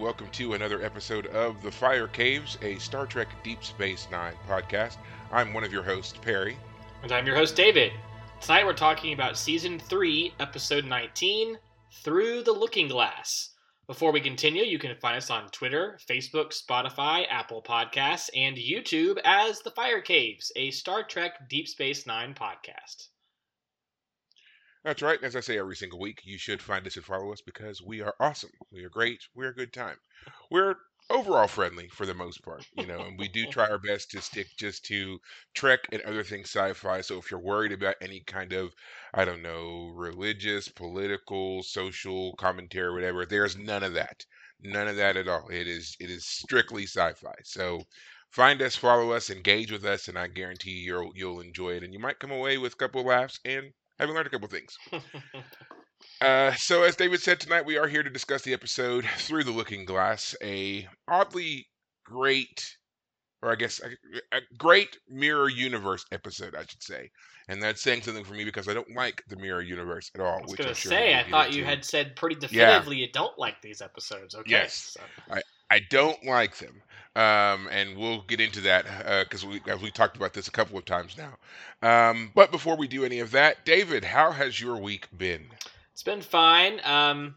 Welcome to another episode of The Fire Caves, a Star Trek Deep Space Nine podcast. I'm one of your hosts, Perry. And I'm your host, David. Tonight we're talking about Season 3, Episode 19 Through the Looking Glass. Before we continue, you can find us on Twitter, Facebook, Spotify, Apple Podcasts, and YouTube as The Fire Caves, a Star Trek Deep Space Nine podcast. That's right. As I say every single week, you should find us and follow us because we are awesome. We are great. We're a good time. We're overall friendly for the most part, you know, and we do try our best to stick just to Trek and other things sci-fi. So if you're worried about any kind of, I don't know, religious, political, social commentary, whatever, there's none of that. None of that at all. It is it is strictly sci-fi. So find us, follow us, engage with us, and I guarantee you'll you'll enjoy it. And you might come away with a couple laughs and having learned a couple things. Uh, so, as David said tonight, we are here to discuss the episode "Through the Looking Glass," a oddly great, or I guess a, a great mirror universe episode, I should say. And that's saying something for me because I don't like the mirror universe at all. I was going to sure say, I thought you had said pretty definitively you don't like these episodes. Okay. Yes. so- I don't like them, um, and we'll get into that because we as we talked about this a couple of times now. Um, but before we do any of that, David, how has your week been? It's been fine. Um,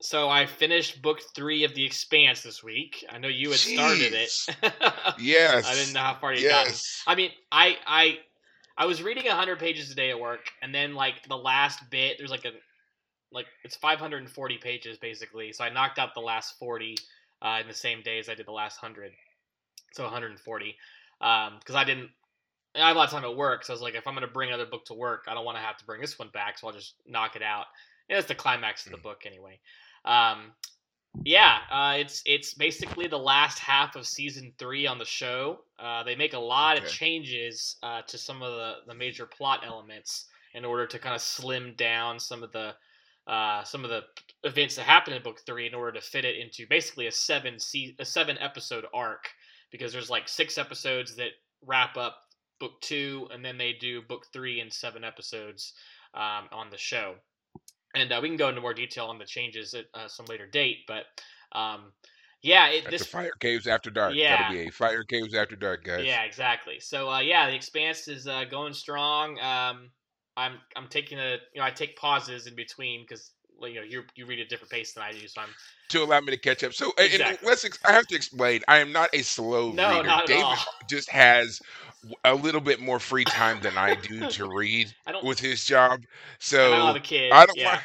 so I finished book three of The Expanse this week. I know you had started it. Yes. I didn't know how far you gotten. Yes. I mean, I I I was reading 100 pages a day at work, and then like the last bit, there's like a like it's 540 pages basically. So I knocked out the last 40 uh, in the same day as I did the last hundred, so 140. Because I didn't. I have a lot of time at work, so I was like, if I'm going to bring another book to work, I don't want to have to bring this one back, so I'll just knock it out. And it's the climax of the Mm. book anyway. Um, yeah, uh, it's it's basically the last half of season three on the show. Uh, they make a lot of changes uh, to some of the, the major plot elements in order to kind of slim down some of the uh, some of the events that happen in book three in order to fit it into basically a seven se- a seven episode arc because there's like six episodes that wrap up book two and then they do book three in seven episodes um, on the show and uh, we can go into more detail on the changes at uh, some later date but um, yeah it, this Fire Caves After Dark. Yeah. That'll be a Fire Caves After Dark, guys. yeah, exactly. So uh, yeah, the expanse is uh, going strong. Um, I'm I'm taking a you know I take pauses in between because you know you you read at a different pace than I do, so I'm To allow me to catch up. So, Exactly. let's. Ex- I have to explain. I am not a slow No, reader. not David all. just has a little bit more free time than I do to read with his job. So I don't kid. I don't yeah. want.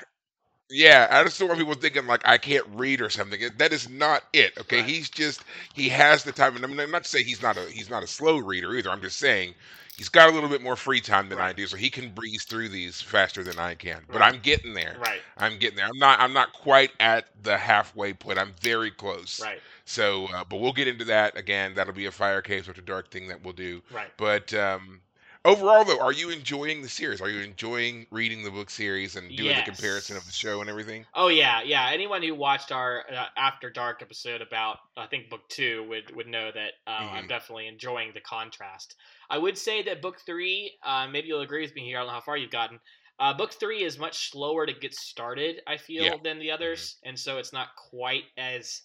Yeah, I just don't want people thinking like I can't read or something. That is not it. Okay, Right. he's just he has the time, and I'm not not to say he's not a he's not a slow reader either. I'm just saying he's got a little bit more free time than I do, so he can breeze through these faster than I can. But Right. I'm getting there. Right, I'm getting there. I'm not I'm not quite at the halfway point. I'm very close. right, So, uh, but we'll get into that again. That'll be a Fire Caves a Dark thing that we'll do. right. But um, overall, though, are you enjoying the series? Are you enjoying reading the book series and doing the comparison of the show and everything? Oh yeah, yeah. Anyone who watched our uh, After Dark episode about I think book two would would know that uh, I'm Mhm. definitely enjoying the contrast. I would say that book three, uh, maybe you'll agree with me here. I don't know how far you've gotten. Uh, book three is much slower to get started. I feel Yeah. than the others, and so it's not quite as.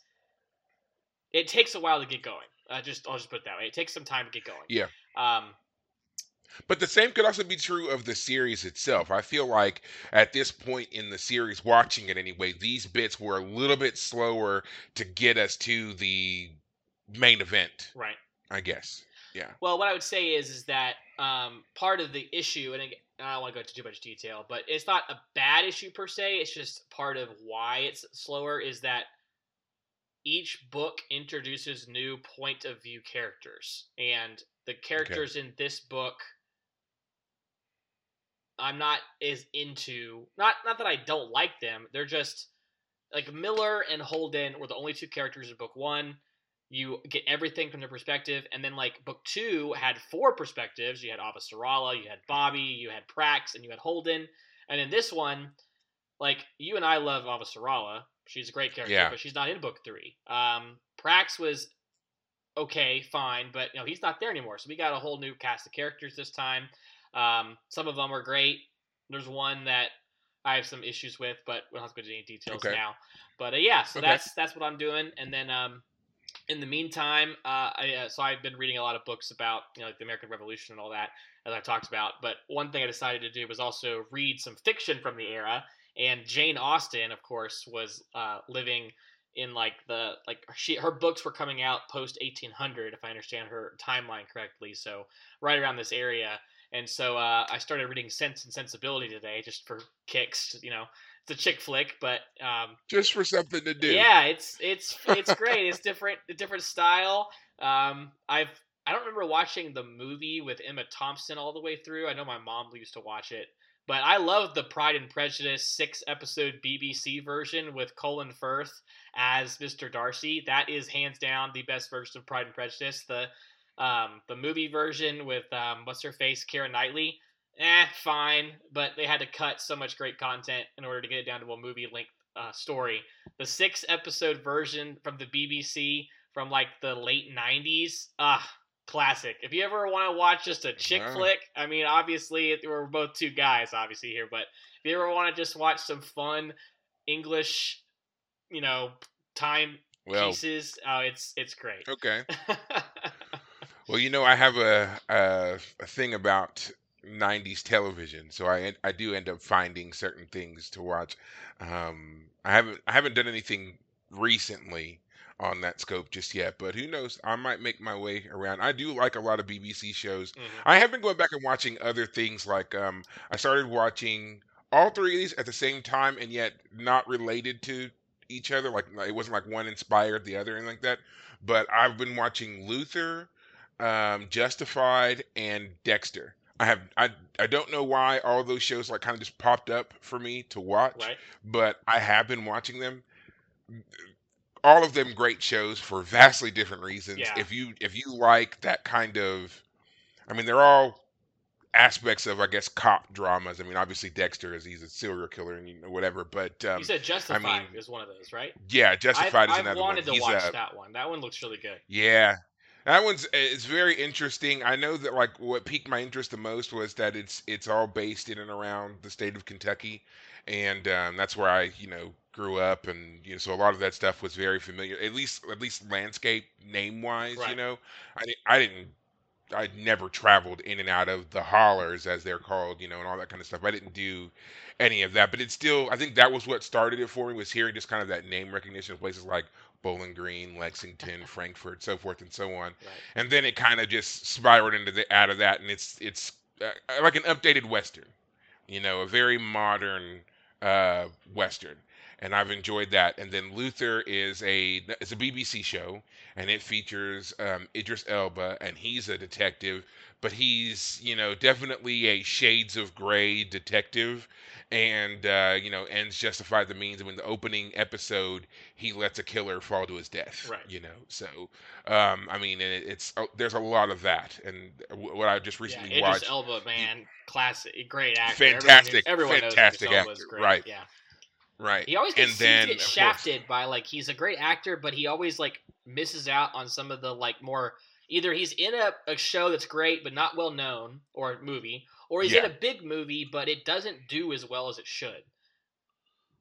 It takes a while to get going. Uh, just I'll just put it that way. It takes some time to get going. Yeah. Um, But the same could also be true of the series itself. I feel like at this point in the series, watching it anyway, these bits were a little bit slower to get us to the main event, right. I guess. Yeah. Well, what I would say is is that um, part of the issue, and I don't want to go into too much detail, but it's not a bad issue per se. It's just part of why it's slower is that each book introduces new point of view characters, and the characters in this book, I'm not as into. Not not that I don't like them. They're just like Miller and Holden were the only two characters in book one. You get everything from their perspective, and then like book two had four perspectives. You had Avasarala, you had Bobby, you had Prax, and you had Holden. And in this one, like you and I love Avasarala. She's a great character, Yeah. but she's not in book three. Um, Prax was okay, fine, but you know he's not there anymore. So we got a whole new cast of characters this time. Um, some of them are great. There's one that I have some issues with, but we don't have to go into any details Okay. now. But uh, yeah, so Okay. that's that's what I'm doing. And then um, in the meantime, uh, I, uh, so I've been reading a lot of books about you know like the American Revolution and all that, as I talked about. But one thing I decided to do was also read some fiction from the era. And Jane Austen, of course, was uh, living in like the like she her books were coming out post 1800 if i understand her timeline correctly so right around this area and so uh, i started reading sense and sensibility today just for kicks you know it's a chick flick but um, Just for something to do. yeah it's it's it's great it's different a different style um, i've i don't remember watching the movie with emma thompson all the way through i know my mom used to watch it but I love the Pride and Prejudice six episode BBC version with Colin Firth as Mr. Darcy. That is hands down the best version of Pride and Prejudice. The um, the movie version with um, what's her face, Karen Knightley. Eh, fine, but they had to cut so much great content in order to get it down to a movie length uh, story. The six episode version from the BBC from like the late '90s, ah, classic. If you ever want to watch just a chick Wow. flick, I mean, obviously we're both two guys, obviously here, but if you ever want to just watch some fun English, you know, time Well, pieces, oh, it's it's great. okay. Well, you know, I have a a, a thing about '90s television, so I I do end up finding certain things to watch. Um, I haven't I haven't done anything recently on that scope just yet, but who knows? I might make my way around. I do like a lot of BBC shows. Mhm. I have been going back and watching other things like um, I started watching all three of these at the same time and yet not related to each other. Like it wasn't like one inspired the other and like that. But I've been watching Luther, um, Justified, and Dexter. I have I I don't know why all those shows like kind of just popped up for me to watch, Right? but I have been watching them. All of them great shows for vastly different reasons. Yeah. If you if you like that kind of, I mean, they're all aspects of I guess cop dramas. I mean, obviously Dexter is he's a serial killer and you know, whatever, but um, you said Justified I mean, is one of those, right? yeah, Justified I've, is I've another wanted one. to He's watch a that one. That one looks really good. yeah. That one's it's very interesting. I know that like what piqued my interest the most was that it's it's all based in and around the state of Kentucky, and um, that's where I you know grew up, and you know so a lot of that stuff was very familiar. At least at least landscape name wise, you Right. know. I di- I didn't I'd never traveled in and out of the hollers as they're called, you know, and all that kind of stuff. I didn't do any of that, but it's still I think that was what started it for me was hearing just kind of that name recognition of places like Bowling Green, Lexington, Frankfort, so forth and so on. Right. And then it kind of just spiraled into the out of that, and it's it's uh, like an updated western, you know, a very modern uh, western, and I've enjoyed that. And then Luther is a it's a BBC show, and it features um, Idris Elba, and he's a detective, but he's you know definitely a shades of gray detective, and uh, you know ends justify the means. And in the opening episode, he lets a killer fall to his death. Right. You know, so um, I mean, it, it's oh, there's a lot of that, and w- what I just Yeah, recently Idris watched. Elba, man, classic, great actor. Fantastic, everyone, everyone fantastic knows actor, great. right. Yeah, Right. he always and gets, then seems to get course- shafted by like he's a great actor, but he always like misses out on some of the like more. Either he's in a, a show that's great but not well known, or a movie, or he's in a big movie but it doesn't do as well as it should.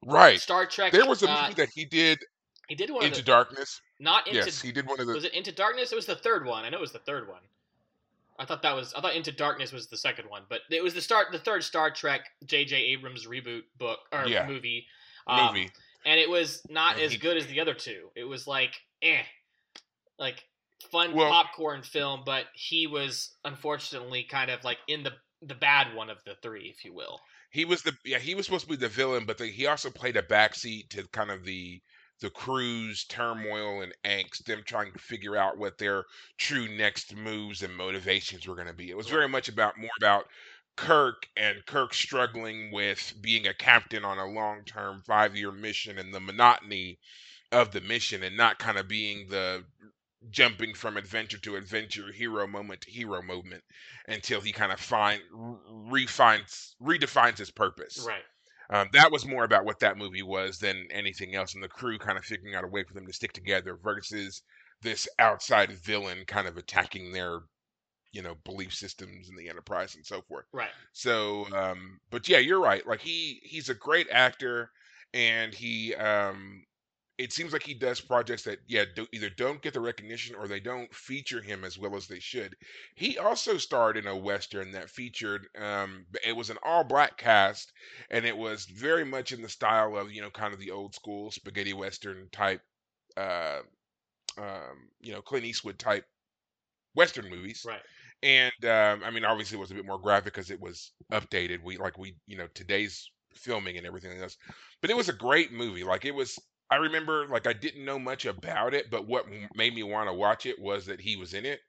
Right. Star Trek. There was a uh, movie that he did, he did one Into of the Darkness. not into yes, he did one of the. was it Into Darkness? It was the third one. I know it was the third one. I thought that was I thought Into Darkness was the second one, but it was the start the third Star Trek J.J. Abrams reboot book or Yeah. movie. Um, movie. and it was not And as he- good as the other two. It was like eh, like fun Well- popcorn film, but he was unfortunately kind of like in the the bad one of the three, if you will. He was the yeah he was supposed to be the villain, but the, he also played a backseat to kind of the the crew's turmoil and angst, them trying to figure out what their true next moves and motivations were going to be. It was very much about more about Kirk and Kirk struggling with being a captain on a long term five year mission and the monotony of the mission and not kind of being the jumping from adventure to adventure, hero moment to hero moment until he kind of find refines redefines his purpose. Right. Um, that was more about what that movie was than anything else, and the crew kind of figuring out a way for them to stick together versus this outside villain kind of attacking their, you know, belief systems and the Enterprise and so forth. Right. So, um, but yeah, you're right. Like he he's a great actor, and he um, it seems like he does projects that yeah do, either don't get the recognition or they don't feature him as well as they should. He also starred in a western that featured um, it was an all black cast and it was very much in the style of you know kind of the old school spaghetti western type uh, um, you know Clint Eastwood type western movies. Right. And um, I mean, obviously, it was a bit more graphic because it was updated. We like we you know today's filming and everything else, but it was a great movie. Like it was I remember like I didn't know much about it, but what made me want to watch it was that he was in it,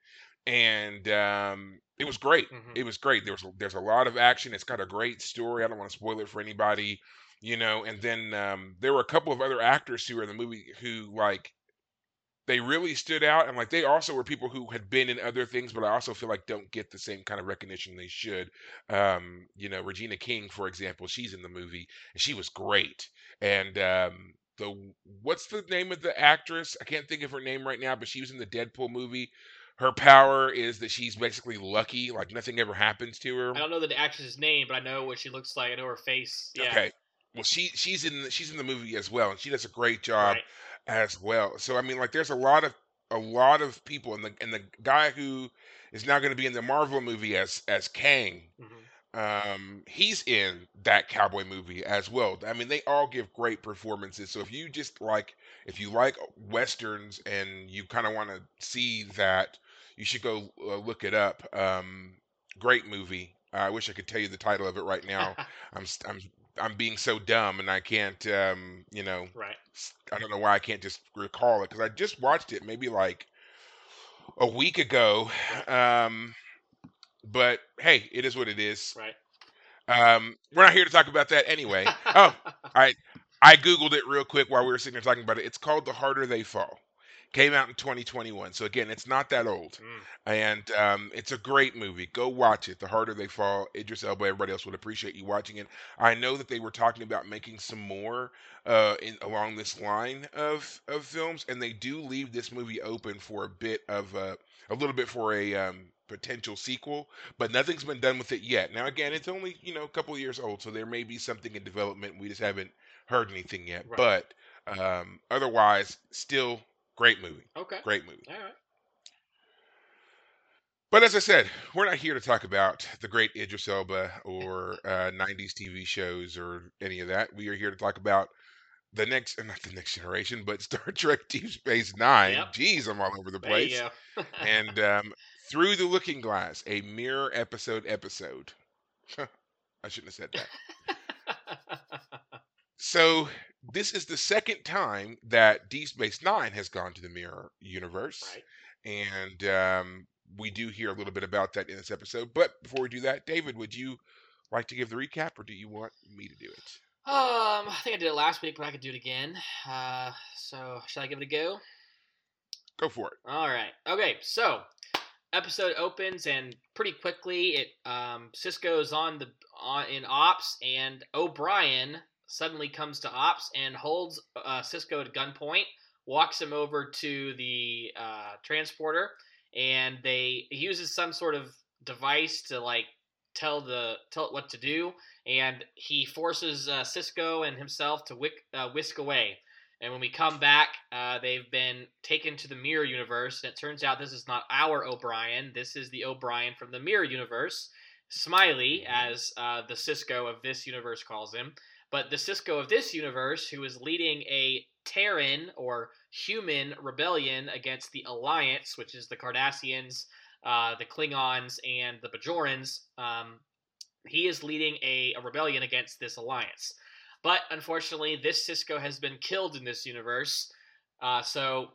and um, it was great. hmm It was great. There was there's a lot of action. It's got a great story. I don't want to spoil it for anybody, you know. And then um, there were a couple of other actors who were in the movie who like they really stood out, and like they also were people who had been in other things, but I also feel like don't get the same kind of recognition they should. Um, you know, Regina King, for example, she's in the movie and she was great, and um, the what's the name of the actress? I can't think of her name right now, but she was in the Deadpool movie. Her power is that she's basically lucky, like nothing ever happens to her. I don't know the actress's name, but I know what she looks like. I know her face. Yeah. Okay. Well, she she's in the, she's in the movie as well, and she does a great job Right. as well. So I mean, like, there's a lot of a lot of people, and the and the guy who is now going to be in the Marvel movie as as Kang, hmm um, he's in that cowboy movie as well. I mean, they all give great performances. So if you just like, if you like westerns and you kind of want to see that, you should go uh, look it up. Um, great movie. I wish I could tell you the title of it right now. I'm I'm I'm being so dumb and I can't um, you know, right. i don't know why I can't just recall it because I just watched it maybe like a week ago. Um, but hey, it is what it is. Right. Um, we're not here to talk about that anyway. Oh, I I googled it real quick while we were sitting there talking about it. It's called The Harder They Fall. Came out in 2021, so again, it's not that old, Mm. and um, it's a great movie. Go watch it. The Harder They Fall. Idris Elba. Everybody else would appreciate you watching it. I know that they were talking about making some more uh, in along this line of of films, and they do leave this movie open for a bit of a a little bit for a um, potential sequel but nothing's been done with it yet. Now, again, it's only you know a couple of years old, so there may be something in development. We just haven't heard anything yet. Right. But um, otherwise, still great movie, Okay. great movie. All right. But as I said, we're not here to talk about the great Idris Elba or uh, '90s TV shows or any of that. We are here to talk about the next, uh, not the next generation, but Star Trek Deep Space Nine. Yep. Jeez, I'm all over the place. and um, through the Looking Glass, a mirror episode episode. I shouldn't have said that. So this is the second time that Deep Space Nine has gone to the mirror universe, right. and um, we do hear a little bit about that in this episode. But before we do that, David, would you like to give the recap, or do you want me to do it? Um, I think I did it last week, but I could do it again. Uh, so shall I give it a go? Go for it. All right. Okay. So, episode opens and pretty quickly it um Sisko's on the on in ops and O'Brien suddenly comes to ops and holds uh, Sisko at gunpoint, walks him over to the uh, transporter, and they he uses some sort of device to like tell the tell it what to do, and he forces uh, Sisko and himself to wick, uh, whisk away. And when we come back, uh, they've been taken to the Mirror Universe, and it turns out this is not our O'Brien. This is the O'Brien from the Mirror Universe, Smiley, as uh, the Sisko of this universe calls him. But the Sisko of this universe, who is leading a Terran or human rebellion against the Alliance, which is the Cardassians, uh, the Klingons, and the Bajorans, um, he is leading a, a rebellion against this alliance. But unfortunately, this Sisko has been killed in this universe. Uh, so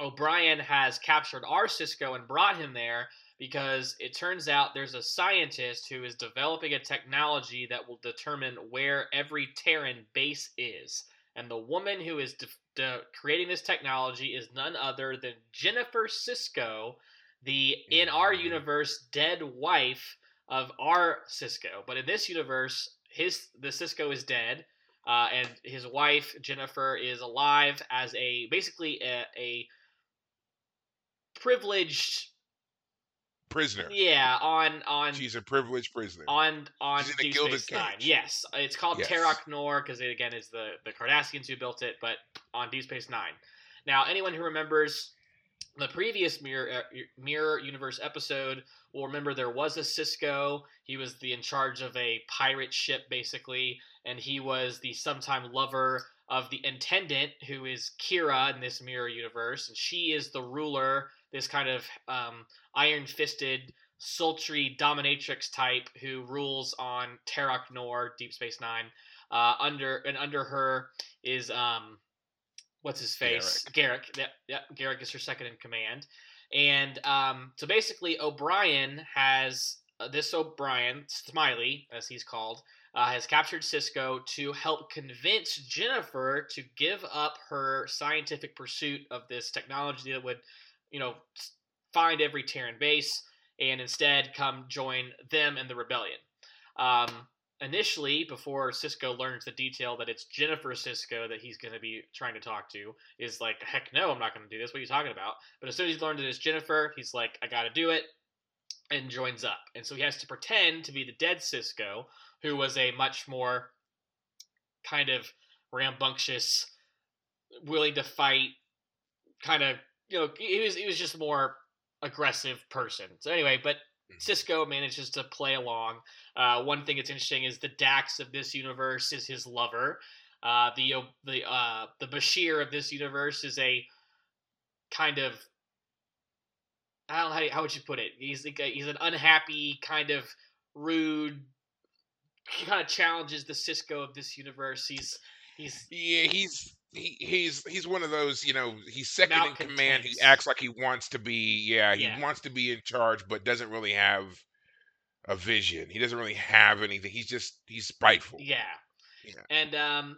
O'Brien has captured our Sisko and brought him there because it turns out there's a scientist who is developing a technology that will determine where every Terran base is. And the woman who is de- de- creating this technology is none other than Jennifer Sisko, the in our Mhm. universe dead wife of our Sisko. But in this universe, his the Sisko is dead, uh, and his wife Jennifer is alive as a basically a, a privileged Prisoner. yeah on on She's a privileged prisoner. on on She's in a gilded Space Nine. cage. Yes, it's called Yes. Terok Nor because it again is the the Cardassians who built it, but on Deep Space Nine. Now, anyone who remembers the previous mirror uh, mirror universe episode will remember there was a Sisko. He was the in charge of a pirate ship basically, and he was the sometime lover of the intendant who is Kira in this mirror universe, and she is the ruler. This kind of um, iron-fisted, sultry dominatrix type who rules on Terok Nor, Deep Space Nine. Uh, under and under her is um, what's his face? Garak. Yep, yep. Garak is her second in command. And um, so basically, O'Brien has uh, this O'Brien Smiley, as he's called, uh, has captured Sisko to help convince Jennifer to give up her scientific pursuit of this technology that would, you know, find every Terran base and instead come join them in the rebellion. Um, initially, before Sisko learns the detail that it's Jennifer Sisko that he's going to be trying to talk to, is like, heck no, I'm not going to do this. What are you talking about? But as soon as he learns that it's Jennifer, he's like, I got to do it, and joins up. And so he has to pretend to be the dead Sisko, who was a much more kind of rambunctious, willing to fight, kind of, you know, he was, he was just more aggressive person. So anyway, but Sisko manages to play along. Uh, one thing that's interesting is the Dax of this universe is his lover. Uh, the the uh, the Bashir of this universe is a kind of I don't know how, you- how would you put it. He's like a, he's an unhappy kind of rude. He kind of challenges the Sisko of this universe. He's he's Yeah, he's he, he's he's one of those, you know, he's second in command. He acts like he wants to be, yeah, he Yeah. wants to be in charge, but doesn't really have a vision. He doesn't really have anything. He's just he's spiteful. Yeah. Yeah. And um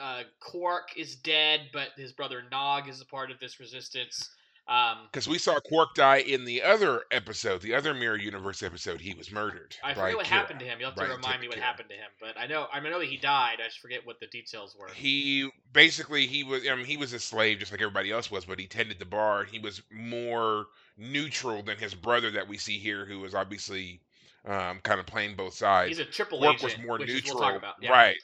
uh Quark is dead, but his brother Nog is a part of this resistance. Um Because we saw Quark die in the other episode, the other Mirror Universe episode. He was murdered. I forget what Kira. happened to him. You'll have to Brian remind me what Kira. happened to him. But I know I know that he died. I just forget what the details were. He basically he was I mean he was a slave just like everybody else was, but he tended the bar. He was more neutral than his brother that we see here, who was obviously um, kind of playing both sides. He's a triple Quark agent, was more neutral, we'll talk about. Yeah. right?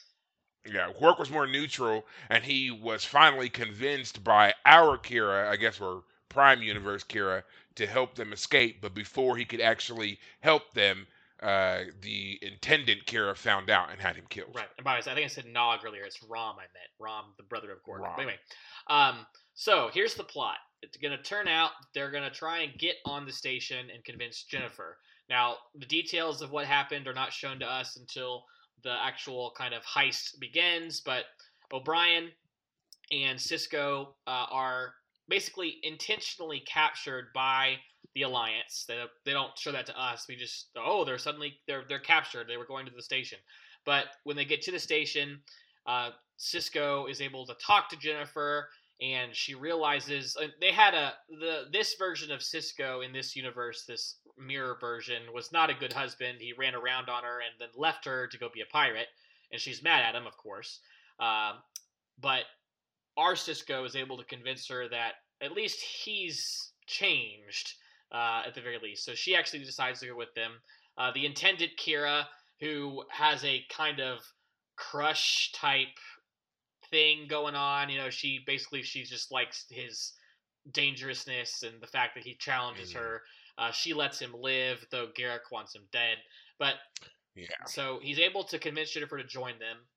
Yeah, Quark was more neutral, and he was finally convinced by our Kira, I guess, or Prime Universe Kira, to help them escape. But before he could actually help them, uh, the intendant Kira found out and had him killed. Right. And by the way, I think I said Nog earlier. It's Rom I meant. Rom, the brother of Quark. Rom. But anyway, um, so here's the plot. It's going to turn out they're going to try and get on the station and convince Jennifer. Now, the details of what happened are not shown to us until the actual kind of heist begins, but O'Brien and Sisko uh, are basically intentionally captured by the Alliance. They, they don't show that to us. We just oh they're suddenly they're they're captured. They were going to the station, but when they get to the station, uh, Sisko is able to talk to Jennifer, and she realizes uh, they had a the this version of Sisko in this universe, this mirror version, was not a good husband. He ran around on her and then left her to go be a pirate, and she's mad at him, of course. Um, but our Sisko is able to convince her that at least he's changed uh, at the very least. So she actually decides to go with them. Uh, the intendant Kira, who has a kind of crush type thing going on, you know, she basically she just likes his dangerousness and the fact that he challenges Mhm. her. Uh, she lets him live, though Garak wants him dead. But Yeah. so he's able to convince Jennifer to join them.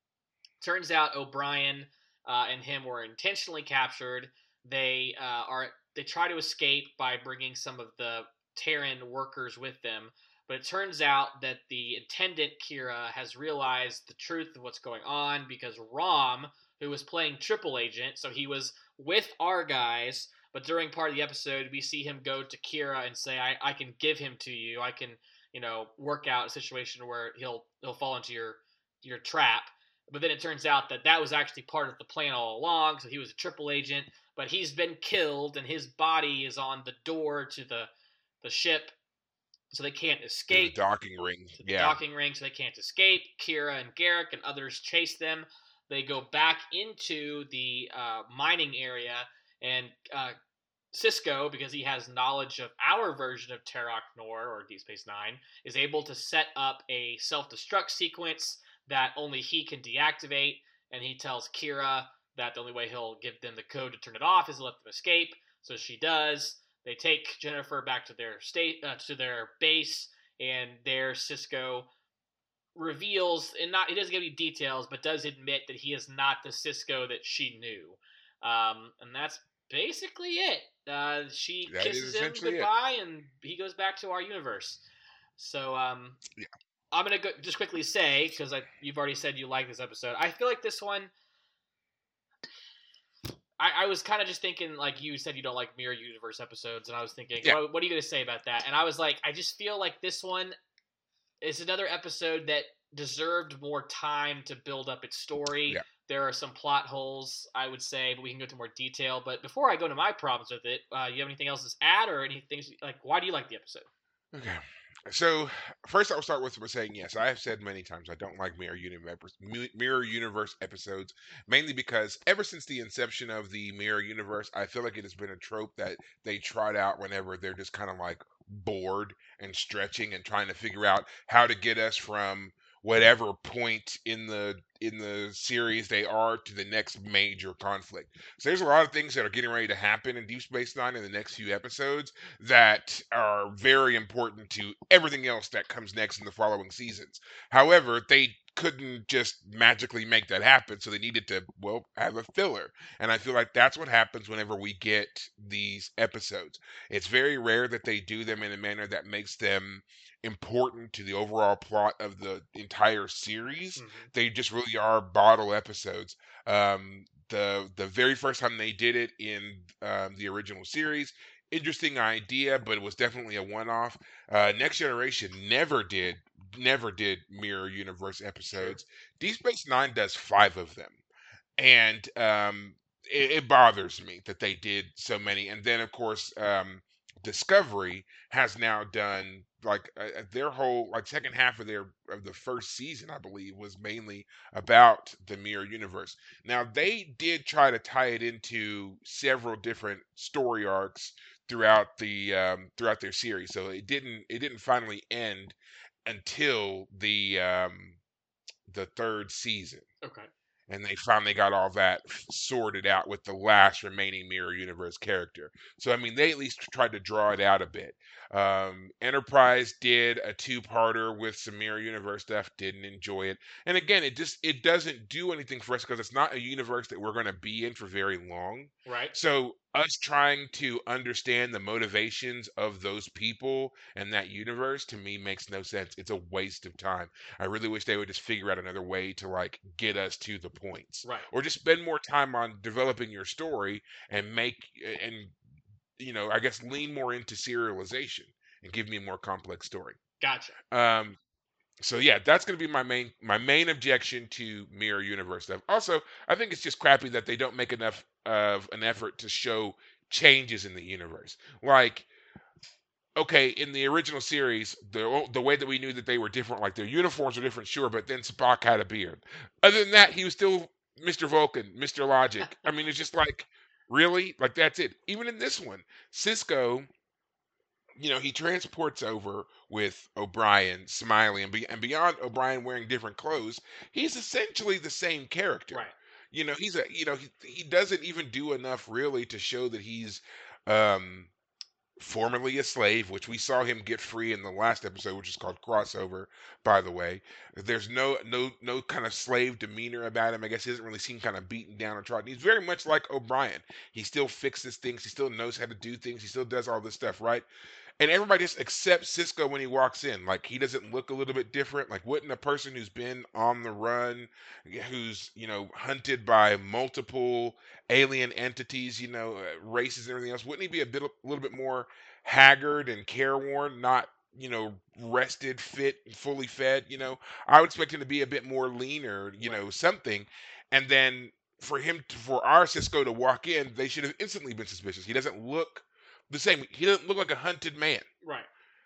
Turns out O'Brien uh, and him were intentionally captured. They uh, are they try to escape by bringing some of the Terran workers with them, but it turns out that the attendant Kira has realized the truth of what's going on because Rom, who was playing triple agent, so he was with our guys, But during part of the episode, we see him go to Kira and say, "I, I can give him to you. I can, you know, work out a situation where he'll he'll fall into your your trap." But then it turns out that that was actually part of the plan all along. So he was a triple agent, but he's been killed, and his body is on the door to the the ship, so they can't To the escape docking ring. Yeah. docking ring, so they can't escape. Kira and Garak and others chase them. They go back into the uh, mining area, and uh, Sisko, because he has knowledge of our version of Terok Nor or Deep Space Nine, is able to set up a self destruct sequence that only he can deactivate. And he tells Kira that the only way he'll give them the code to turn it off is to let them escape. So she does. They take Jennifer back to their state uh, to their base, and there Sisko reveals and not he doesn't give any details, but does admit that he is not the Sisko that she knew. Um, and that's basically it. Uh, she That is kisses him essentially it. goodbye, and he goes back to our universe. So um, Yeah. I'm gonna go, just quickly say because you've already said you like this episode. I feel like this one. I, I was kind of just thinking, like you said, you don't like mirror universe episodes, and I was thinking, Yeah. what, what are you gonna say about that? And I was like, I just feel like this one is another episode that deserved more time to build up its story. Yeah. There are some plot holes, I would say, but we can go into more detail. But before I go to my problems with it, uh, you have anything else to add, or anything like why do you like the episode? Okay. So first, I'll start with saying yes. I have said many times I don't like mirror universe mirror universe episodes, mainly because ever since the inception of the mirror universe, I feel like it has been a trope that they trot out whenever they're just kind of like bored and stretching and trying to figure out how to get us from whatever point in the in the series they are to the next major conflict. So there's a lot of things that are getting ready to happen in Deep Space Nine in the next few episodes that are very important to everything else that comes next in the following seasons. However, they couldn't just magically make that happen, so they needed to, well, have a filler. And I feel like that's what happens whenever we get these episodes. It's very rare that they do them in a manner that makes them important to the overall plot of the entire series. They just really are bottle episodes. Um, the the very first time they did it in um, the original series, interesting idea, but it was definitely a one off. Uh, Next Generation never did never did mirror universe episodes. Deep Space Nine does five of them, and um, it, it bothers me that they did so many. And then of course, um, Discovery has now done like uh, uh, their whole like second half of their of the first season, I believe, was mainly about the mirror universe. Now they did try to tie it into several different story arcs throughout the um, throughout their series, so it didn't it didn't finally end until the um, the third season Okay. and they finally got all that sorted out with the last remaining mirror universe character so i mean they at least tried to draw it out a bit um, enterprise did a two-parter with some mirror universe stuff didn't enjoy it and again it just it doesn't do anything for us because it's not a universe that we're going to be in for very long Right. so us trying to understand the motivations of those people and that universe to me makes no sense. It's a waste of time. I really wish they would just figure out another way to like get us to the points. Right. Or just spend more time on developing your story and make and you know, I guess lean more into serialization and give me a more complex story. Gotcha. Um so yeah, that's going to be my main my main objection to mirror universe stuff. Also, I think it's just crappy that they don't make enough of an effort to show changes in the universe. Like okay, in the original series, the the way that we knew that they were different, like their uniforms were different, sure, but then Spock had a beard. Other than that, he was still Mr. Vulcan, Mr. Logic. I mean, it's just like really, like that's it. Even in this one, Sisko you know, he transports over with O'Brien, Smiley, and, be- and beyond O'Brien wearing different clothes, he's essentially the same character. Right. You know, he's a you know he he doesn't even do enough really to show that he's um formerly a slave, which we saw him get free in the last episode, which is called crossover, by the way. There's no no no kind of slave demeanor about him. I guess he doesn't really seem kind of beaten down or trodden. He's very much like O'Brien. He still fixes things. He still knows how to do things. He still does all this stuff, right? And everybody just accepts Sisko when he walks in. Like he doesn't look a little bit different. Like wouldn't a person who's been on the run, who's you know hunted by multiple alien entities, you know uh, races and everything else, wouldn't he be a bit a little bit more haggard and careworn, not you know rested, fit, fully fed? You know, I would expect him to be a bit more leaner, you Right. know, something, and then for him to, for our Sisko to walk in, they should have instantly been suspicious. He doesn't look the same. He doesn't look like a hunted man. Right.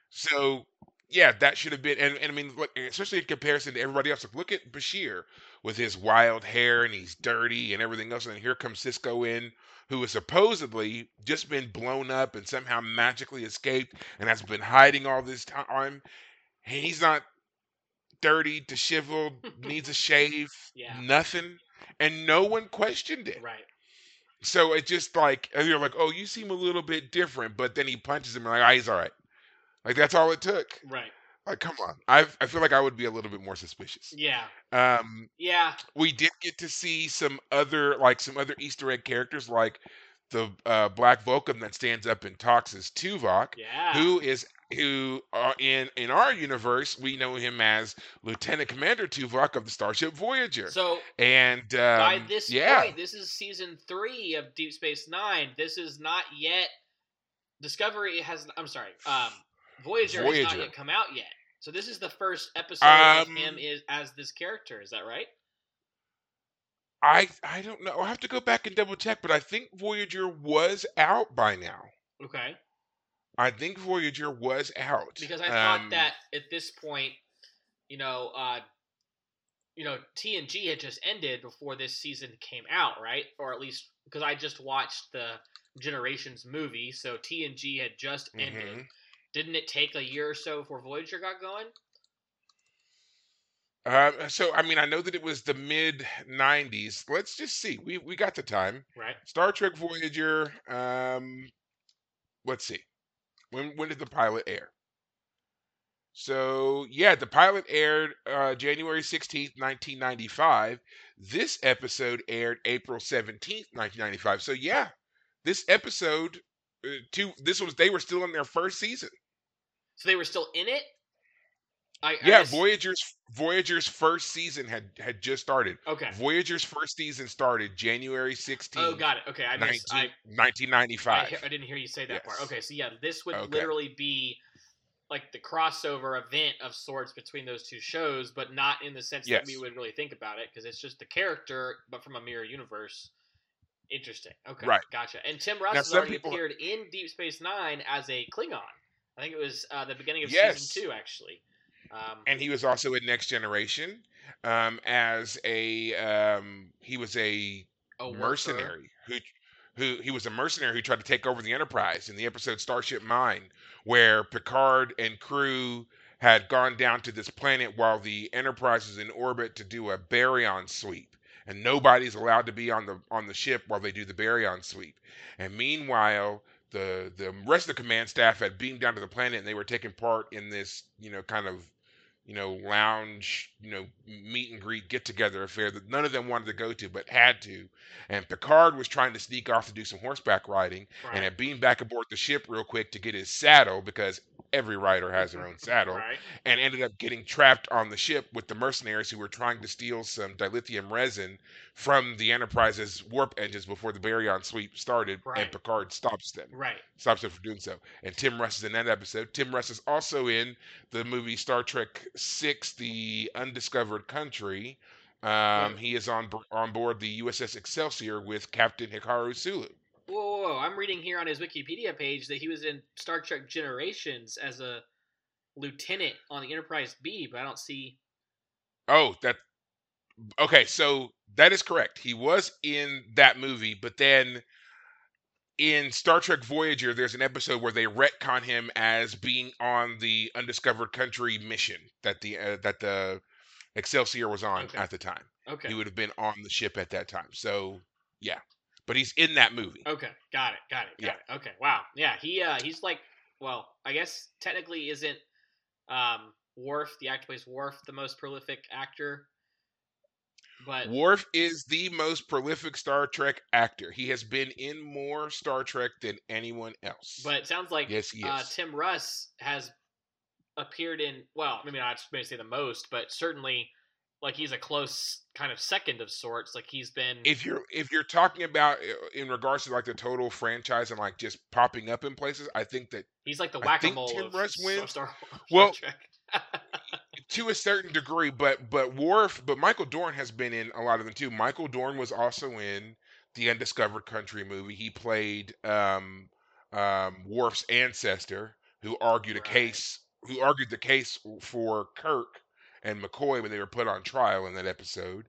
So yeah, that should have been. And, and I mean, look, especially in comparison to everybody else. Like, look at Bashir with his wild hair and he's dirty and everything else. And then here comes Sisko in, who has supposedly just been blown up and somehow magically escaped and has been hiding all this time. And he's not dirty, disheveled, needs a shave, Yeah. nothing, and no one questioned it. Right. So it just like and you're like, oh, you seem a little bit different, but then he punches him and like, ah, he's all right. Like that's all it took. Right. Like, come on. I I feel like I would be a little bit more suspicious. Yeah. Um, Yeah. we did get to see some other like some other Easter egg characters like the uh, Black Vulcan that stands up and talks as Tuvok, Yeah. who is who uh, in in our universe we know him as Lieutenant Commander Tuvok of the Starship Voyager. So and by um, this yeah, point, this is season three of Deep Space Nine. This is not yet Discovery has. I'm sorry. Um, Voyager, has not yet come out yet. So this is the first episode of Um, him is as this character. Is that right? I I don't know. I'll have to go back and double check, but I think Voyager was out by now. Okay. I think Voyager was out. Because I thought Um, that at this point, you know, uh, you know, TNG had just ended before this season came out, right? Or at least because I just watched the Generations movie, so TNG had just ended. mhm. Didn't it take a year or so before Voyager got going? Uh, so I mean, I know that it was the mid '90s. Let's just see. We we got the time. Right. Star Trek Voyager. Um, let's see. When when did the pilot air? So yeah, the pilot aired uh, January 16th, 1995. This episode aired April 17th, 1995. So yeah, this episode, uh, two. This was they were still in their first season. So they were still in it. I, I Yeah, Voyager's Voyager's first season had had just started. Okay. Voyager's first season started January 16th, Oh, got it. Okay, I 19, missed. I, I, 1995. he- I didn't hear you say that part. Okay, so yeah, this would Okay. literally be like the crossover event of sorts between those two shows, but not in the sense that we would really think about it because it's just the character, but from a mirror universe. Interesting. Okay, Right. gotcha. And Tim Russ Now, has already people- appeared in Deep Space Nine as a Klingon. I think it was uh, the beginning of Yes. season two, actually. Um, and he was also in Next Generation um, as a um, he was a a mercenary who who he was a mercenary who tried to take over the Enterprise in the episode Starship Mine, where Picard and crew had gone down to this planet while the Enterprise is in orbit to do a baryon sweep, and nobody's allowed to be on the on the ship while they do the baryon sweep. And meanwhile, the the rest of the command staff had beamed down to the planet, and they were taking part in this you know kind of you know, lounge, you know, meet and greet, get together affair that none of them wanted to go to, but had to. And Picard was trying to sneak off to do some horseback riding right. and had beamed back aboard the ship real quick to get his saddle because every rider has their own saddle Right. and ended up getting trapped on the ship with the mercenaries who were trying to steal some dilithium resin from the Enterprise's warp engines before the baryon sweep started, Right. and Picard stops them Right. stops them from doing so. And Tim Russ is in that episode. Tim Russ is also in the movie Star Trek Six: The Undiscovered Country. Um, Right. He is on on board the USS Excelsior with Captain Hikaru Sulu. Whoa, whoa, whoa, I'm reading here on his Wikipedia page that he was in Star Trek Generations as a lieutenant on the Enterprise B, but I don't see. Oh, that okay. So that is correct. He was in that movie, but then in Star Trek Voyager, there's an episode where they retcon him as being on the Undiscovered Country mission that the uh, that the Excelsior was on Okay. at the time. Okay. He would have been on the ship at that time. So yeah, but he's in that movie. Okay, got it, got it, got it. Okay, wow, yeah, he uh, he's like, well, I guess technically isn't um Worf the actor plays Worf the most prolific actor, but Worf is the most prolific Star Trek actor. He has been in more Star Trek than anyone else. but it sounds like yes, uh, Tim Russ has appeared in well, maybe not maybe say the most, but certainly like he's a close kind of second of sorts. Like he's been if you're if you're talking about uh, in regards to like the total franchise and like just popping up in places, I think that he's like the whack a mole Tim of Russ Star, wins. Star, Well, Star Trek. To a certain degree, but but Worf, but Michael Dorn has been in a lot of them too. Michael Dorn was also in the Undiscovered Country movie. He played um, um, Worf's ancestor, who argued a Right. case, who argued the case for Kirk and McCoy when they were put on trial in that episode.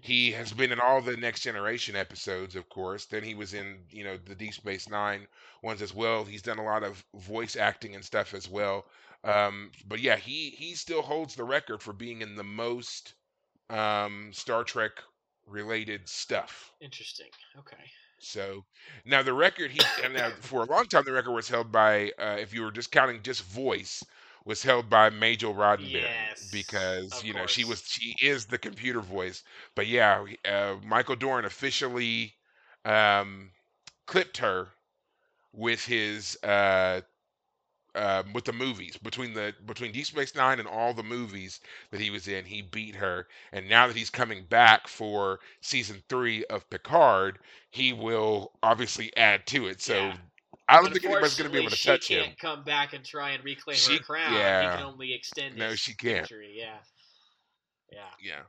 He has been in all the Next Generation episodes, of course. Then he was in, you know, the Deep Space Nine ones as well. He's done a lot of voice acting and stuff as well. Um, but yeah, he he still holds the record for being in the most um, Star Trek related stuff. Interesting. Okay. So now the record he and now for a long time the record was held by uh, if you were just counting just voice was held by Majel Roddenberry Yes, because you know she was she is the computer voice. But yeah, uh, Michael Dorn officially um, clipped her with his uh, um, with the movies between the between Deep Space Nine and all the movies that he was in, he beat her. And now that he's coming back for season three of Picard, he will obviously add to it. So Yeah. I don't think anybody's going to be able to touch she him. can't come back and try and reclaim She- her crown. Yeah. He can only extend No, his she can't. victory. Yeah. Yeah. Yeah.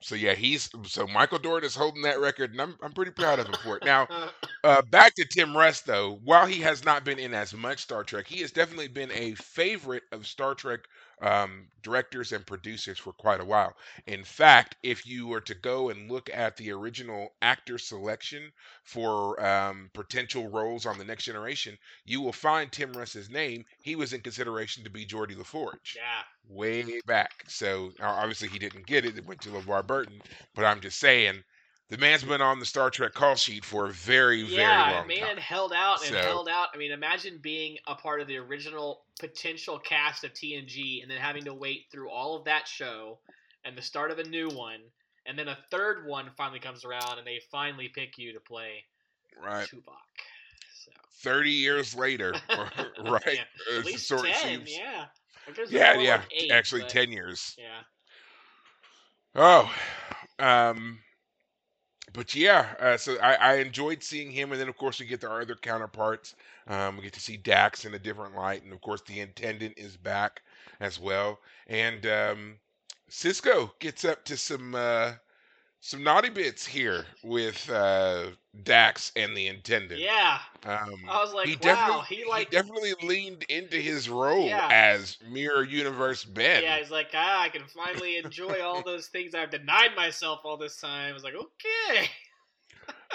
So yeah, he's so Michael Dorn is holding that record, and I'm I'm pretty proud of him for it. Now, Uh, back to Tim Russ, though. While he has not been in as much Star Trek, he has definitely been a favorite of Star Trek um, directors and producers for quite a while. In fact, if you were to go and look at the original actor selection for um, potential roles on The Next Generation, you will find Tim Russ's name. He was in consideration to be Geordi La Forge yeah. way back. So obviously he didn't get it. It went to LeVar Burton. But I'm just saying, the man's been on the Star Trek call sheet for a very, very long time. Yeah, man time. held out and So- held out. I mean, imagine being a part of the original potential cast of TNG and then having to wait through all of that show and the start of a new one, and then a third one finally comes around and they finally pick you to play Right. Tuvok. So, 30 years later, right? Yeah, at least sort of ten, seems- yeah. I guess it's Yeah, yeah. like eight, Actually, but- 10 years. Yeah. Oh, um, but yeah, uh, so I, I enjoyed seeing him, and then of course we get our other counterparts. Um, we get to see Dax in a different light, and of course the intendant is back as well, and um, Sisko gets up to some uh, some naughty bits here with uh, Dax and the intendant. Yeah. Um, I was like, he wow, definitely he like definitely leaned into his role Yeah. as Mirror Universe Ben. Yeah, he's like, ah, I can finally enjoy all those things I've denied myself all this time. I was like, okay.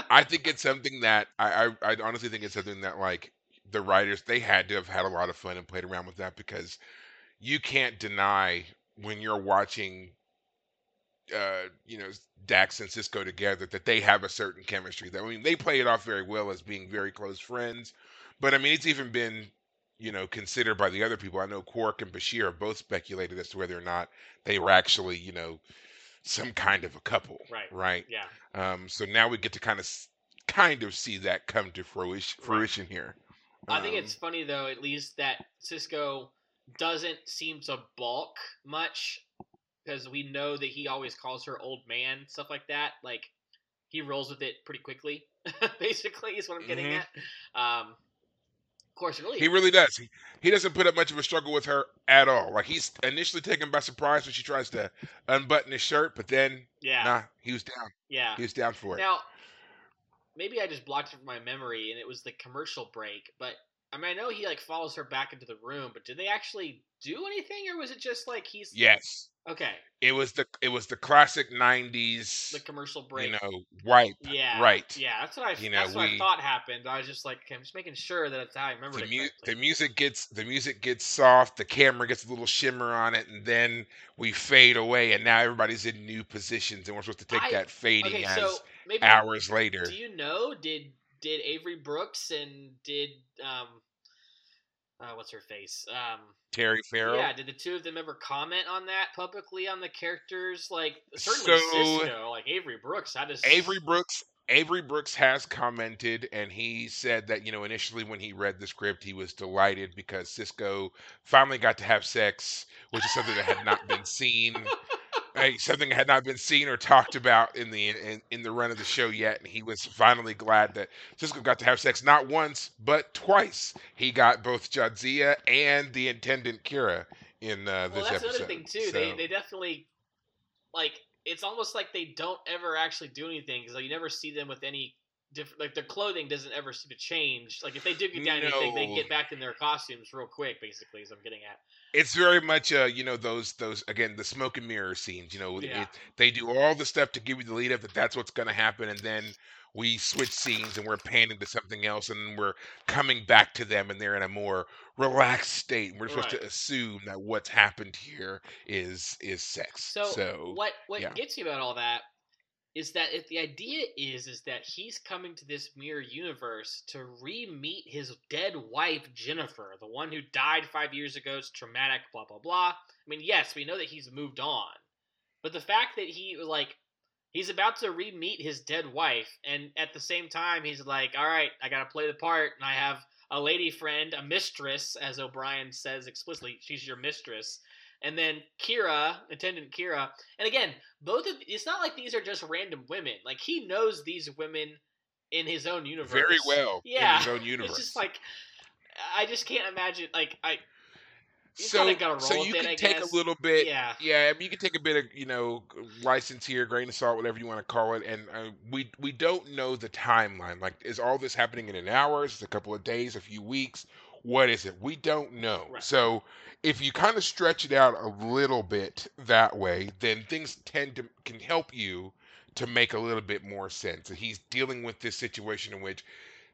I think it's something that I, I I honestly think it's something that like the writers they had to have had a lot of fun and played around with that because you can't deny when you're watching uh you know Dax and Sisko together that they have a certain chemistry. That I mean they play it off very well as being very close friends. But I mean it's even been you know considered by the other people. I know Quark and Bashir have both speculated as to whether or not they were actually, you know, some kind of a couple. Right. Right. Yeah. Um, so now we get to kind of kind of see that come to fruition, Right. fruition here. I think Um, it's funny though, at least that Sisko doesn't seem to balk much because we know that he always calls her old man, stuff like that. Like he rolls with it pretty quickly. basically, is what I'm getting Mhm. at. Um, of course, really, he really does. He, he doesn't put up much of a struggle with her at all. Like he's initially taken by surprise when she tries to unbutton his shirt, but then yeah, nah, he was down. yeah. He was down for it. Now, maybe I just blocked it from my memory, and it was the commercial break. But I mean, I know he like follows her back into the room, but did they actually do anything, or was it just like he's yes, okay? it was the it was the classic '90s. The commercial break. you know, wipe. yeah, right. Yeah, that's what I. You know, that's what I thought happened. I was just like, okay, I'm just making sure that it's how I remember the, it. mu- the music gets the music gets soft the camera gets a little shimmer on it and then we fade away and now everybody's in new positions and we're supposed to take I- that fading okay, as so maybe hours later Do you know did did Avery Brooks and did um uh, what's her face? Um, Terry Farrell. yeah, did the two of them ever comment on that publicly on the characters? Like certainly So- Sisko, like Avery Brooks. How does Avery Brooks Avery Brooks has commented and he said that, you know, initially when he read the script, he was delighted because Sisko finally got to have sex, which is something that had not been seen. Hey, something had not been seen or talked about in the in, in the run of the show yet, and he was finally glad that Sisko got to have sex not once but twice. He got both Jadzia and the intendant Kira in uh, Well, that's episode. another thing too. They they definitely like it's almost like they don't ever actually do anything because like, you never see them with any different like their clothing doesn't ever seem to change. Like if they do get down anything, they get back in their costumes real quick. Basically, is what I'm getting at. it's very much uh you know those those again the smoke and mirror scenes you know Yeah. it, they do all the stuff to give you the lead up that that's what's going to happen and then we switch scenes and we're panning to something else and we're coming back to them and they're in a more relaxed state and we're supposed to assume that what's happened here is is sex So, so what what yeah. gets you about all that is that if the idea is is that he's coming to this mirror universe to re-meet his dead wife Jennifer, the one who died five years ago, it's traumatic, blah blah blah. I mean, yes, we know that he's moved on, but the fact that he like he's about to re-meet his dead wife, and at the same time he's like, all right, I gotta play the part, and I have a lady friend, a mistress, as O'Brien says explicitly, she's your mistress. And then Kira, intendant Kira, and again, both of it's not like these are just random women. Like he knows these women in his own universe very well Yeah, in his own universe It's just like I just can't imagine. Like I, so so you it, can I take guess. a little bit yeah, Yeah, I mean, you can take a bit of you know license here, grain of salt, whatever you want to call it, and uh, we we don't know the timeline. Like, is all this happening in an hour? Is it a couple of days, a few weeks? What is it? We don't know. Right. So if you kind of stretch it out a little bit that way, then things tend to can help you to make a little bit more sense. And he's dealing with this situation in which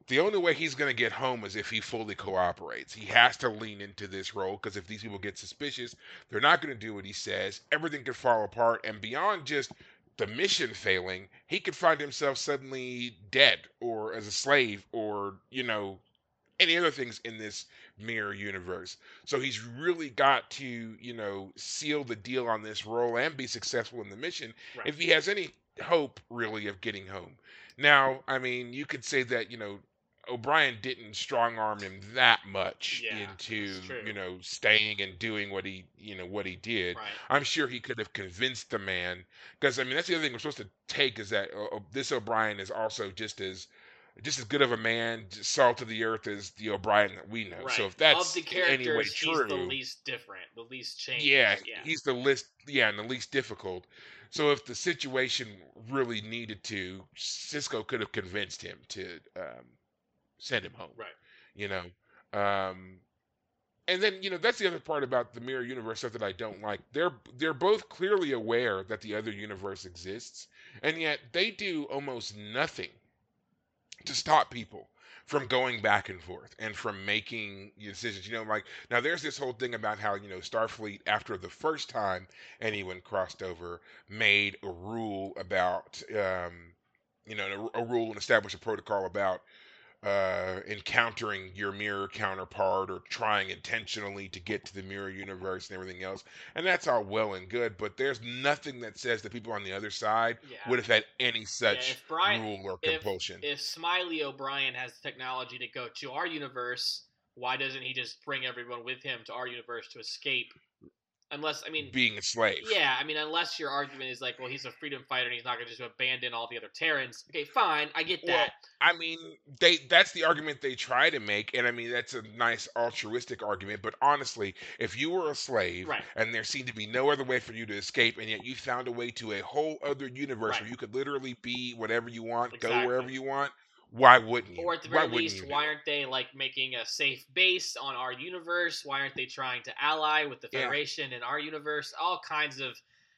the only way he's going to get home is if he fully cooperates. He has to lean into this role because if these people get suspicious, they're not going to do what he says. Everything could fall apart. And beyond just the mission failing, he could find himself suddenly dead or as a slave or, you know, any other things in this mirror universe. So he's really got to, you know, seal the deal on this role and be successful in the mission right. if he has any hope really of getting home. Now, I mean, you could say that, you know, O'Brien didn't strong arm him that much Yeah, into, you know, staying and doing what he, you know, what he did. right. I'm sure he could have convinced the man because I mean that's the other thing we're supposed to take is that uh, this O'Brien is also just as just as good of a man, salt of the earth as the O'Brien that we know. Right. So if that's of the any way true, he's the least different, the least changed. yeah, yeah, he's the least yeah, and the least difficult. So if the situation really needed to, Sisko could have convinced him to um, send him home. right. You know, um, and then you know that's the other part about the mirror universe stuff that I don't like. They're they're both clearly aware that the other universe exists, and yet they do almost nothing to stop people from going back and forth and from making decisions. You know, like now there's this whole thing about how, you know, Starfleet, after the first time anyone crossed over, made a rule about, um, you know, a, a rule and established a protocol about uh, encountering your mirror counterpart or trying intentionally to get to the mirror universe and everything else. And that's all well and good, but there's nothing that says that people on the other side Yeah. would have had any such if Brian- rule or if- compulsion. If Smiley O'Brien has the technology to go to our universe, why doesn't he just bring everyone with him to our universe to escape? Unless, I mean, being a slave. yeah, I mean, unless your argument is like, well, he's a freedom fighter and he's not going to just abandon all the other Terrans. Okay, fine, I get Well, that. I mean, they that's the argument they try to make, and I mean that's a nice altruistic argument. But honestly, if you were a slave Right. and there seemed to be no other way for you to escape, and yet you found a way to a whole other universe Right. where you could literally be whatever you want, Exactly. go wherever you want, why wouldn't you? Or at the very wouldn't least, why aren't they like making a safe base on our universe? Why aren't they trying to ally with the Yeah. Federation in our universe? All kinds of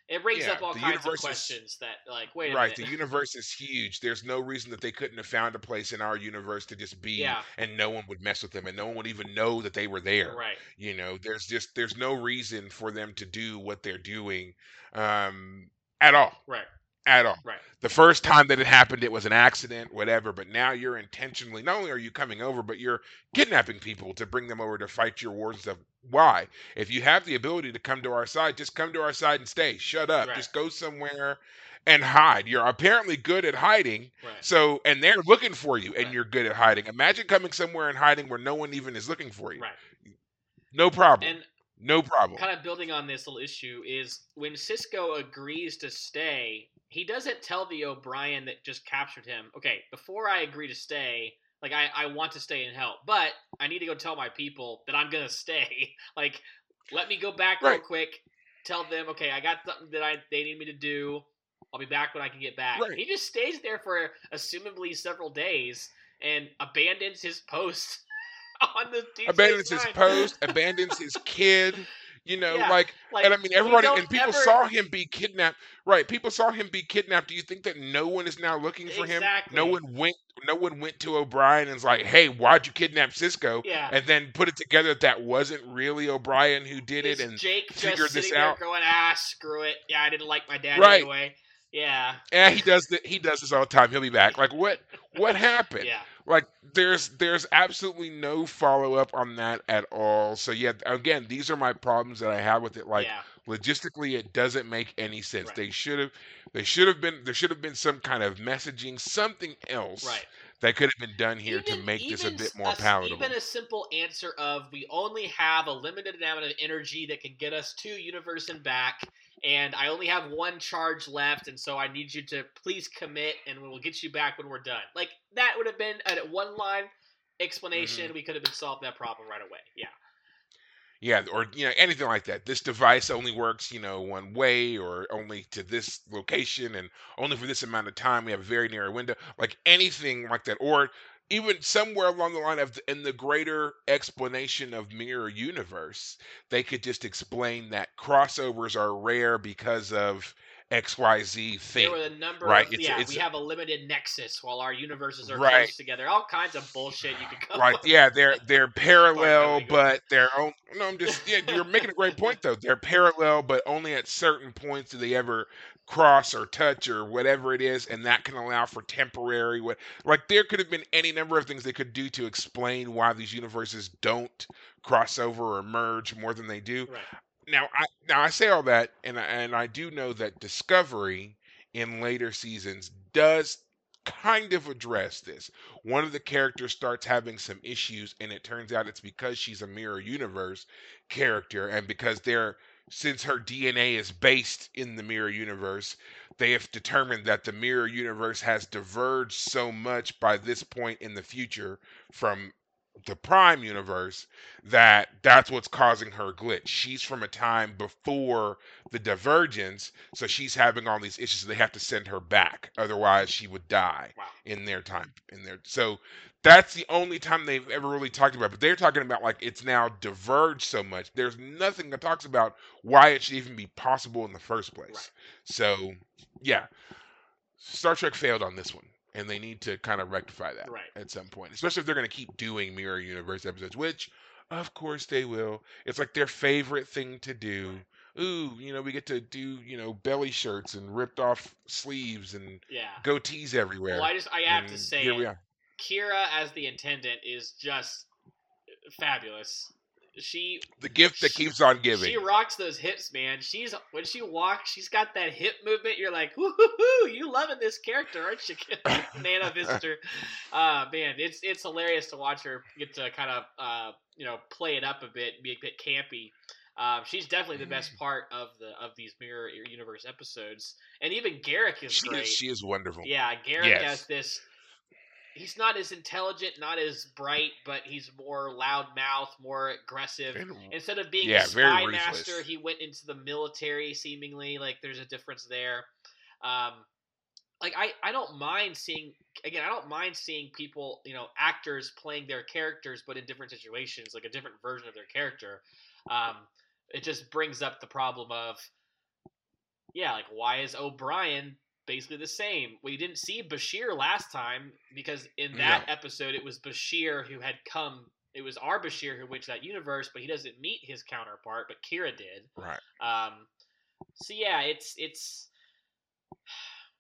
it brings Yeah, up all kinds of universe is- questions that like wait a Right, the universe is huge. There's no reason that they couldn't have found a place in our universe to just be, Yeah. and no one would mess with them, and no one would even know that they were there. right. you know there's just there's no reason for them to do what they're doing um at all Right. At all. Right. The first time that it happened, it was an accident, whatever. But now you're intentionally, not only are you coming over, but you're kidnapping people to bring them over to fight your wars and stuff. Why? If you have the ability to come to our side, just come to our side and stay. Shut up. Right. Just go somewhere and hide. You're apparently good at hiding. Right. So, and they're looking for you, and you're good at hiding. Imagine coming somewhere and hiding where no one even is looking for you. Right. No problem. And no problem. kind of building on this little issue is when Sisko agrees to stay, he doesn't tell the O'Brien that just captured him, okay, before I agree to stay, like I, I want to stay and help, but I need to go tell my people that I'm gonna stay. like, let me go back real quick, tell them, okay, I got something that I they need me to do. I'll be back when I can get back. Right. He just stays there for assumably several days and abandons his post on the DJ abandons his post, abandons his kid. You know, Yeah, like, Like, and I mean, everybody and people ever- saw him be kidnapped. Right? People saw him be kidnapped. Do you think that no one is now looking for him? No one went. No one went to O'Brien and was like, "Hey, why'd you kidnap Sisko?" Yeah. And then put it together that that wasn't really O'Brien who did Is it. And Jake figured just this out. going, ah, screw it. Yeah, I didn't like my dad Right. anyway. Yeah. yeah, he does that. He does this all the time. He'll be back. Like, what? What happened? Yeah. like there's there's absolutely no follow up on that at all so yeah again these are my problems that i have with it like yeah. logistically it doesn't make any sense Right. they should have they should have been there should have been some kind of messaging something else Right. that could have been done here to make this a even bit more s- palatable Even a simple answer of we only have a limited amount of energy that can get us to universe and back, and I only have one charge left, and so I need you to please commit, and we'll get you back when we're done. Like that would have been a one line explanation. Mm-hmm. We could have been solved that problem right away. Yeah. yeah or you know anything like that this device only works you know one way or only to this location and only for this amount of time we have a very narrow window like anything like that or even somewhere along the line of the, in the greater explanation of mirror universe they could just explain that crossovers are rare because of xyz thing There were the number right, of it's yeah, it's we have a limited nexus while our universes are Right. close together. All kinds of bullshit you could come right. up yeah they're they're oh parallel but they're own no i'm just yeah you're making a great point though. They're parallel but only at certain points do they ever cross or touch or whatever it is and that can allow for temporary what like there could have been any number of things they could do to explain why these universes don't cross over or merge more than they do. Right. Now I now I say all that, and I, and I do know that Discovery in later seasons does kind of address this. One of the characters starts having some issues, and it turns out it's because she's a mirror universe character, and because they're since her DNA is based in the mirror universe, they have determined that the mirror universe has diverged so much by this point in the future from the prime universe that that's what's causing her glitch. She's from a time before the divergence, so she's having all these issues. They have to send her back, otherwise she would die Wow. in their time. In their so that's the only time they've ever really talked about. it. But they're talking about like it's now diverged so much. There's nothing that talks about why it should even be possible in the first place. Right. So yeah, Star Trek failed on this one, and they need to kind of rectify that Right. at some point, especially if they're going to keep doing mirror universe episodes, which of course they will. It's like their favorite thing to do. Ooh, you know, we get to do, you know, belly shirts and ripped off sleeves and Yeah. goatees everywhere. Well, I just I have to say here we are. Kira as the intendant is just eh, fabulous. She The gift that keeps on giving. she rocks those hips, man. She's when she walks, she's got that hip movement. You're like, whoo hoo hoo, you loving this character, aren't you, Nana Visitor? Uh man, it's it's hilarious to watch her get to kind of uh you know play it up a bit, be a bit campy. Um, she's definitely the best part of the of these mirror universe episodes, and even Garak is she great. is she is wonderful. Yeah, Garak Yes. has this. He's not as intelligent, not as bright, but he's more loudmouth, more aggressive. And- Instead of being Yeah, a spy master, he went into the military. Seemingly, like there's a difference there. Um, like I, I don't mind seeing again. I don't mind seeing people, you know, actors playing their characters, but in different situations, like a different version of their character. Um, it just brings up the problem of, yeah, like why is O'Brien basically the same? We didn't see Bashir last time because in that episode it was Bashir who had come. It was our Bashir who went to that universe, but he doesn't meet his counterpart, but Kira did. Right. Um, so yeah, it's it's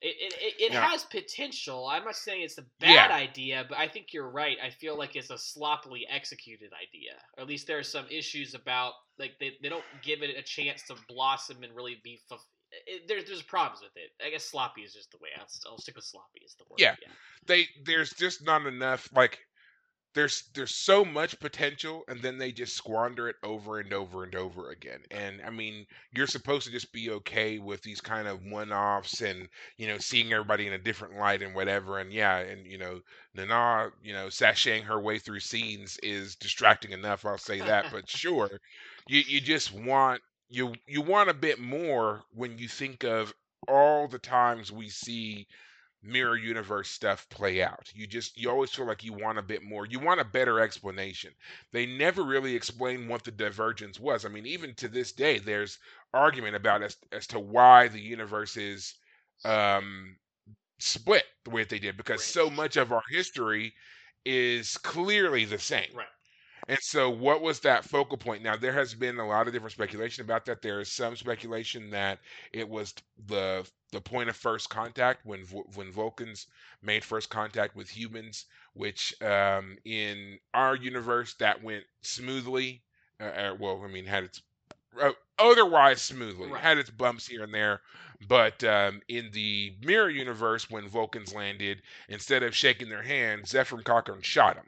It it, it, Yeah. has potential. I'm not saying it's a Yeah. bad idea, but I think you're right. I feel like it's a sloppily executed idea. Or at least there are some issues about like they, they don't give it a chance to blossom and really be. It, there's there's problems with it. I guess sloppy is just the way. I'll, I'll stick with sloppy is the word. Yeah. they there's just not enough like there's there's so much potential and then they just squander it over and over and over again and i mean you're supposed to just be okay with these kind of one-offs and you know seeing everybody in a different light and whatever and yeah and you know nana you know sashaying her way through scenes is distracting enough i'll say that but sure you you just want you you want a bit more when you think of all the times we see mirror universe stuff play out. You just you always feel like you want a bit more. You want a better explanation. They never really explain what the divergence was. I mean, even to this day, there's argument about as as to why the universe is um split the way that they did because so much of our history is clearly the same. Right. And so, what was that focal point? Now, there has been a lot of different speculation about that. There is some speculation that it was the the point of first contact when when Vulcans made first contact with humans, which um, in our universe that went smoothly. Uh, uh, well, I mean, had its uh, otherwise smoothly, Right. had its bumps here and there. But um, in the mirror universe, when Vulcans landed, instead of shaking their hand, Zefram Cochrane shot them.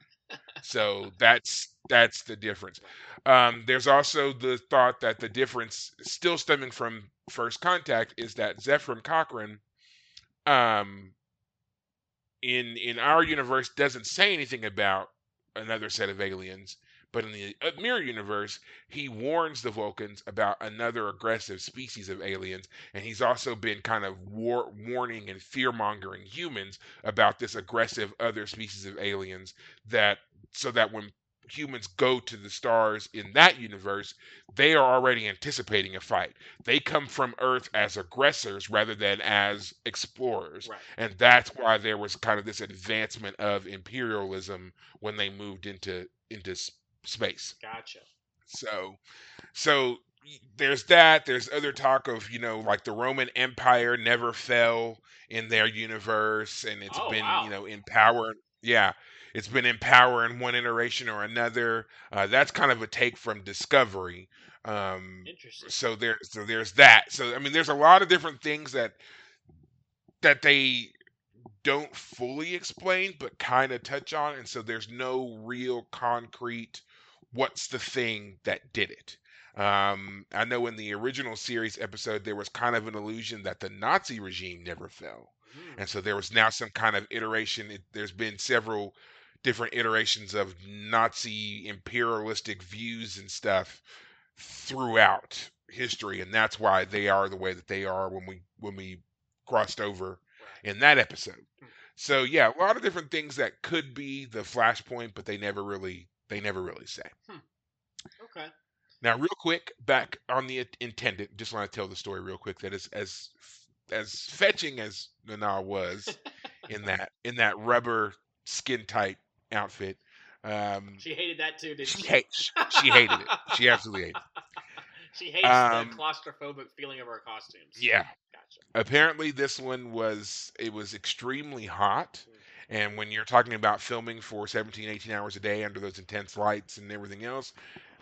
So that's that's the difference. Um, there's also the thought that the difference, still stemming from first contact, is that Zefram Cochrane, um, in in our universe, doesn't say anything about another set of aliens, but in the uh, mirror universe, he warns the Vulcans about another aggressive species of aliens, and he's also been kind of war- warning and fear mongering humans about this aggressive other species of aliens that so that when humans go to the stars in that universe, they are already anticipating a fight. They come from Earth as aggressors rather than as explorers. Right. And that's why there was kind of this advancement of imperialism when they moved into into s- space. Gotcha. So, so there's that. There's other talk of you know like the Roman Empire never fell in their universe, and it's Oh, been wow. you know in power. Yeah, it's been in power in one iteration or another. Uh, that's kind of a take from Discovery. Um, Interesting. so there, so there's that. So I mean, there's a lot of different things that that they don't fully explain, but kind of touch on, and so there's no real concrete what's the thing that did it. Um, I know in the original series episode there was kind of an illusion that the Nazi regime never fell, Hmm. and so there was now some kind of iteration. It, there's been several different iterations of Nazi imperialistic views and stuff throughout history, and that's why they are the way that they are when we when we crossed over in that episode. Hmm. So yeah, a lot of different things that could be the flashpoint, but they never really they never really say. Okay. Now, real quick, back on the intendant. Just want to tell the story real quick. That is as as fetching as Nana was in that in that rubber skin tight outfit. Um, She hated that too, didn't she she? hates she hated it. She absolutely hated it. she hates Um, the claustrophobic feeling of her costumes. Yeah. Gotcha. apparently this one was it was extremely hot and when you're talking about filming for 17 18 hours a day under those intense lights and everything else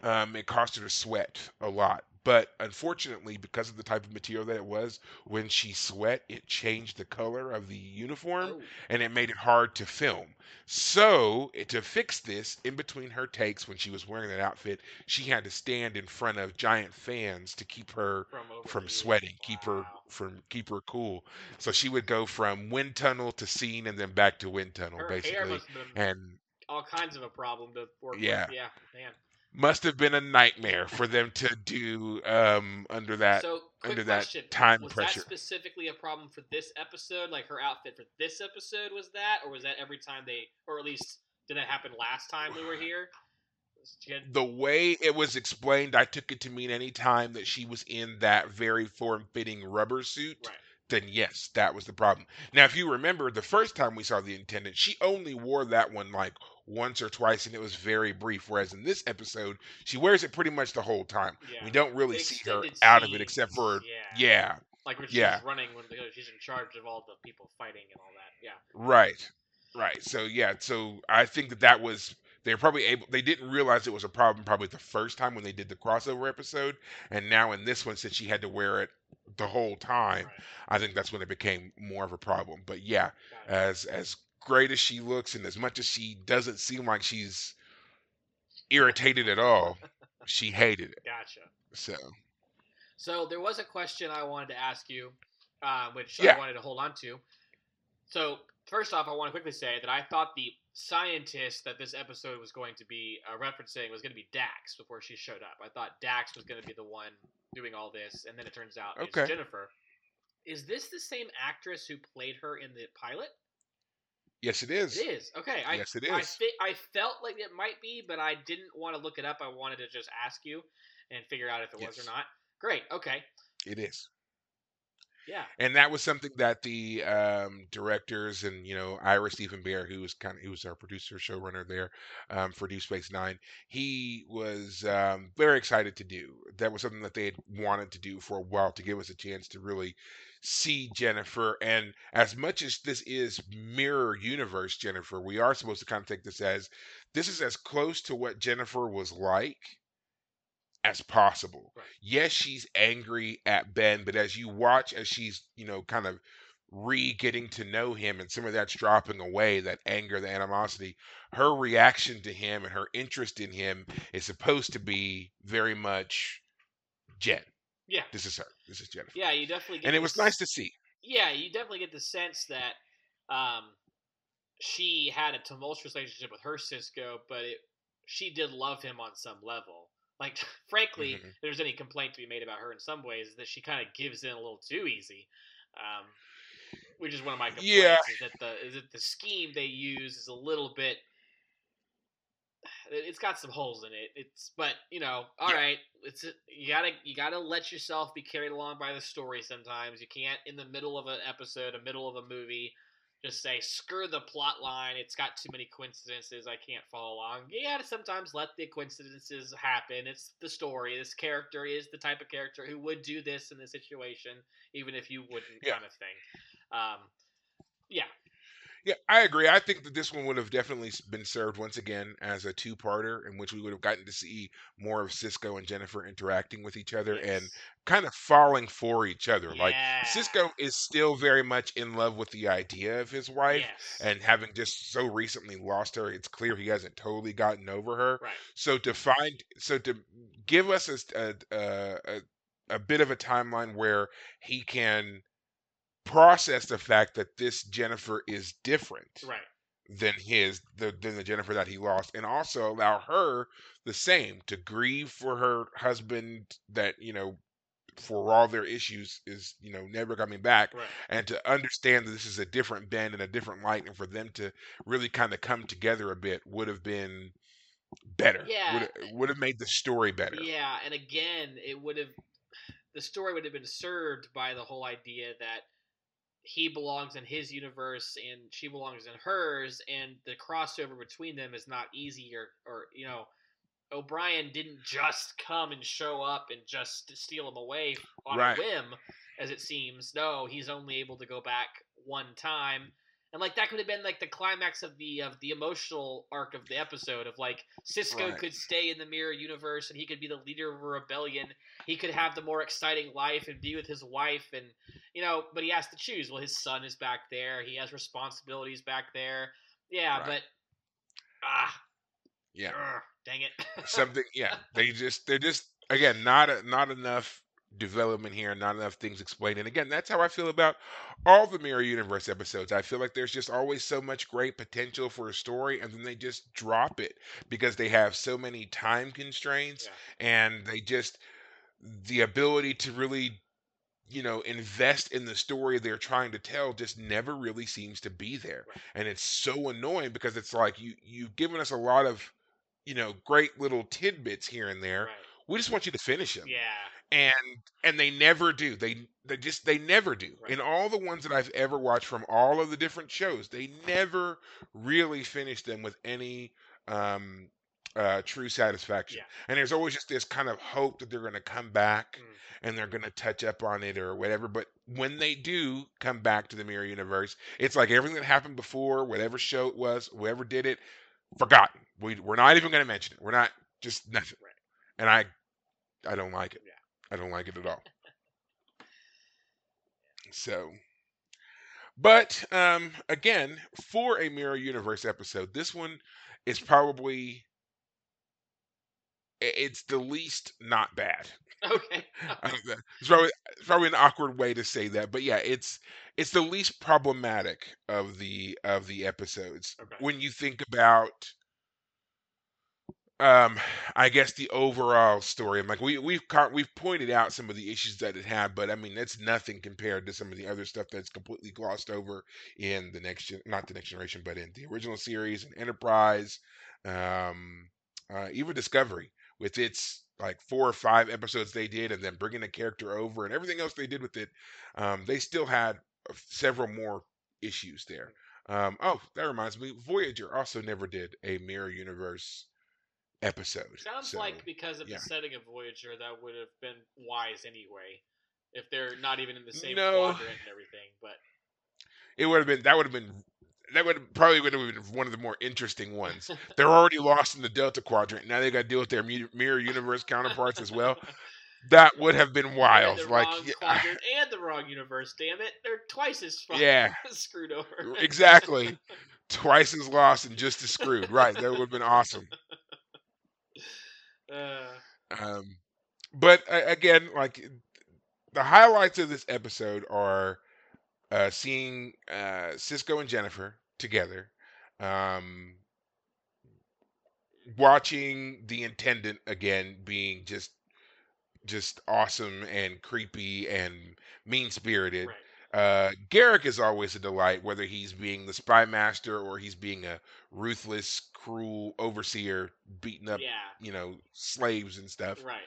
um, it caused her to sweat a lot but unfortunately because of the type of material that it was when she sweat it changed the color of the uniform Oh, and it made it hard to film so eh, to fix this in between her takes when she was wearing that outfit she had to stand in front of giant fans to keep her from from sweating, keep her Wow. from keep her cool. So she would go from wind tunnel to scene and then back to wind tunnel, Her hair basically. must have been And all kinds of a problem to work Yeah. with. Yeah, man. Must have been a nightmare for them to do um, under that. so, under that question: time Was pressure. that specifically a problem for this episode? Like her outfit for this episode was that, or was that every time they, or at least did that happen last time we were here? The way it was explained, I took it to mean any time that she was in that very form-fitting rubber suit. right. Then yes, that was the problem. Now, if you remember, the first time we saw the intendant, she only wore that one like once or twice, and it was very brief. Whereas in this episode, she wears it pretty much the whole time. Yeah. We don't really see her extended out of it except for scenes, yeah. Like when she's Yeah. running, when she's in charge of all the people fighting and all that. Yeah. Right. Right. So yeah, so I think that that was they're probably able they didn't realize it was a problem probably the first time when they did the crossover episode and now in this one since she had to wear it the whole time, Right. I think that's when it became more of a problem. But yeah, as as great as she looks and as much as she doesn't seem like she's irritated at all, she hated it. Gotcha. So So there was a question I wanted to ask you, uh, which Yeah. I wanted to hold on to. So first off, I want to quickly say that I thought the scientist that this episode was going to be uh, referencing was going to be Dax before she showed up. I thought Dax was going to be the one doing all this, and then it turns out Okay. it's Jennifer. Is this the same actress who played her in the pilot? Yes it is. It is. Okay. I, Yes, it is. I, thi- I felt like it might be, but I didn't want to look it up. I wanted to just ask you and figure out if it was or not. Great. Okay. It is. Yeah. and that was something that the um, directors and you know Ira Steven Behr, who was kind of he was our producer showrunner there um, for Deep Space Nine, he was um, very excited to do. That was something that they had wanted to do for a while to give us a chance to really see Jennifer. And as much as this is mirror universe Jennifer, we are supposed to kind of take this as this is as close to what Jennifer was like as possible. Right. Yes, she's angry at Ben, but as you watch, as she's, you know, kind of re getting to know him and some of that's dropping away, that anger, the animosity, her reaction to him and her interest in him is supposed to be very much Jen. Yeah. This is her. This is Jennifer. Yeah, you definitely get and it was this- nice to see. Yeah, you definitely get the sense that um, she had a tumultuous relationship with her Sisko, but it, she did love him on some level. Like, frankly, Mhm. if there's any complaint to be made about her in some ways, is that she kind of gives in a little too easy. Um, which is one of my complaints. Yeah. Is that the is that the scheme they use is a little bit. It's got some holes in it. It's but you know, all Yeah. right. It's you gotta you gotta let yourself be carried along by the story. Sometimes you can't in the middle of an episode, a middle of a movie, just say screw the plot line. It's got too many coincidences. I can't follow along. You gotta sometimes let the coincidences happen. It's the story. This character is the type of character who would do this in this situation, even if you wouldn't, Yeah. kind of thing. Um, yeah, Yeah, I agree. I think that this one would have definitely been served once again as a two-parter in which we would have gotten to see more of Sisko and Jennifer interacting with each other and yes. kind of falling for each other. Like Yeah. Sisko is still very much in love with the idea of his wife Yes. and having just so recently lost her, it's clear he hasn't totally gotten over her. right. So to find, so to give us a, s- a, a, a- a bit of a timeline where he can process the fact that this Jennifer is different Right. than his the, than the Jennifer that he lost, and also allow her the same to grieve for her husband that you know for all their issues is you know never coming back Right. and to understand that this is a different Ben and a different light and for them to really kind of come together a bit would have been better Yeah. Eh, would would have made the story better Yeah, and again, it would have the story would have been served by the whole idea that he belongs in his universe and she belongs in hers, and the crossover between them is not easy or, or you know, O'Brien didn't just come and show up and just steal him away on Right. a whim, as it seems. No, he's only able to go back one time. And like that could have been like the climax of the of the emotional arc of the episode of like Sisko Right. could stay in the mirror universe and he could be the leader of a rebellion. He could have the more exciting life and be with his wife and you know, but he has to choose. Well, his son is back there. He has responsibilities back there. Yeah, Right. but ah, yeah ugh, dang it. something yeah they just they're just again not a, not enough development here not enough things explained and again that's how i feel about all the mirror universe episodes i feel like there's just always so much great potential for a story and then they just drop it because they have so many time constraints Yeah. and they just the ability to really you know invest in the story they're trying to tell just never really seems to be there Right. and it's so annoying because it's like you you've given us a lot of you know great little tidbits here and there Right. we just want you to finish them Yeah. And and they never do they they just they never do Right. in all the ones that i've ever watched from all of the different shows they never really finish them with any um uh, true satisfaction. Yeah. And there's always just this kind of hope that they're going to come back Mm. and they're going to touch up on it or whatever. But when they do come back to the mirror universe, it's like everything that happened before, whatever show it was, whoever did it, forgotten. We we're not even going to mention it. We're not just nothing. Right. And I I don't like it. Yeah. I don't like it at all. So, but um, again, for a Mirror Universe episode, this one is probably it's the least not bad. Okay. I don't know. It's probably it's probably an awkward way to say that, but yeah, it's it's the least problematic of the of the episodes Okay. when you think about um I guess the overall story. I'm like we we've ca- we've pointed out some of the issues that it had, but I mean that's nothing compared to some of the other stuff that's completely glossed over in the next gen, not the next generation, but in the original series and Enterprise, um, uh, even Discovery with its like four or five episodes they did, and then bringing a character over and everything else they did with it. Um, they still had several more issues there. Um, oh, that reminds me, Voyager also never did a mirror universe episode. Sounds so- like because of yeah. the setting of Voyager, that would have been wise anyway. If they're not even in the same No. quadrant and everything, but it would have been that would have been that would have probably would have been one of the more interesting ones. They're already lost in the Delta Quadrant. Now they got to deal with their mirror universe counterparts as well. That would have been wild. the Like, wrong yeah, quadrant and the wrong universe. Damn it, they're twice as yeah, screwed over. exactly. Twice as lost and just as screwed. Right. That would have been awesome. Uh, Um, but uh, again, like the highlights of this episode are uh, seeing uh, Sisko and Jennifer together, um, watching the intendant again being just just awesome and creepy and mean spirited. right. Uh, Garak is always a delight, whether he's being the spy master or he's being a ruthless, cruel overseer beating up, Yeah. you know, slaves and stuff Right.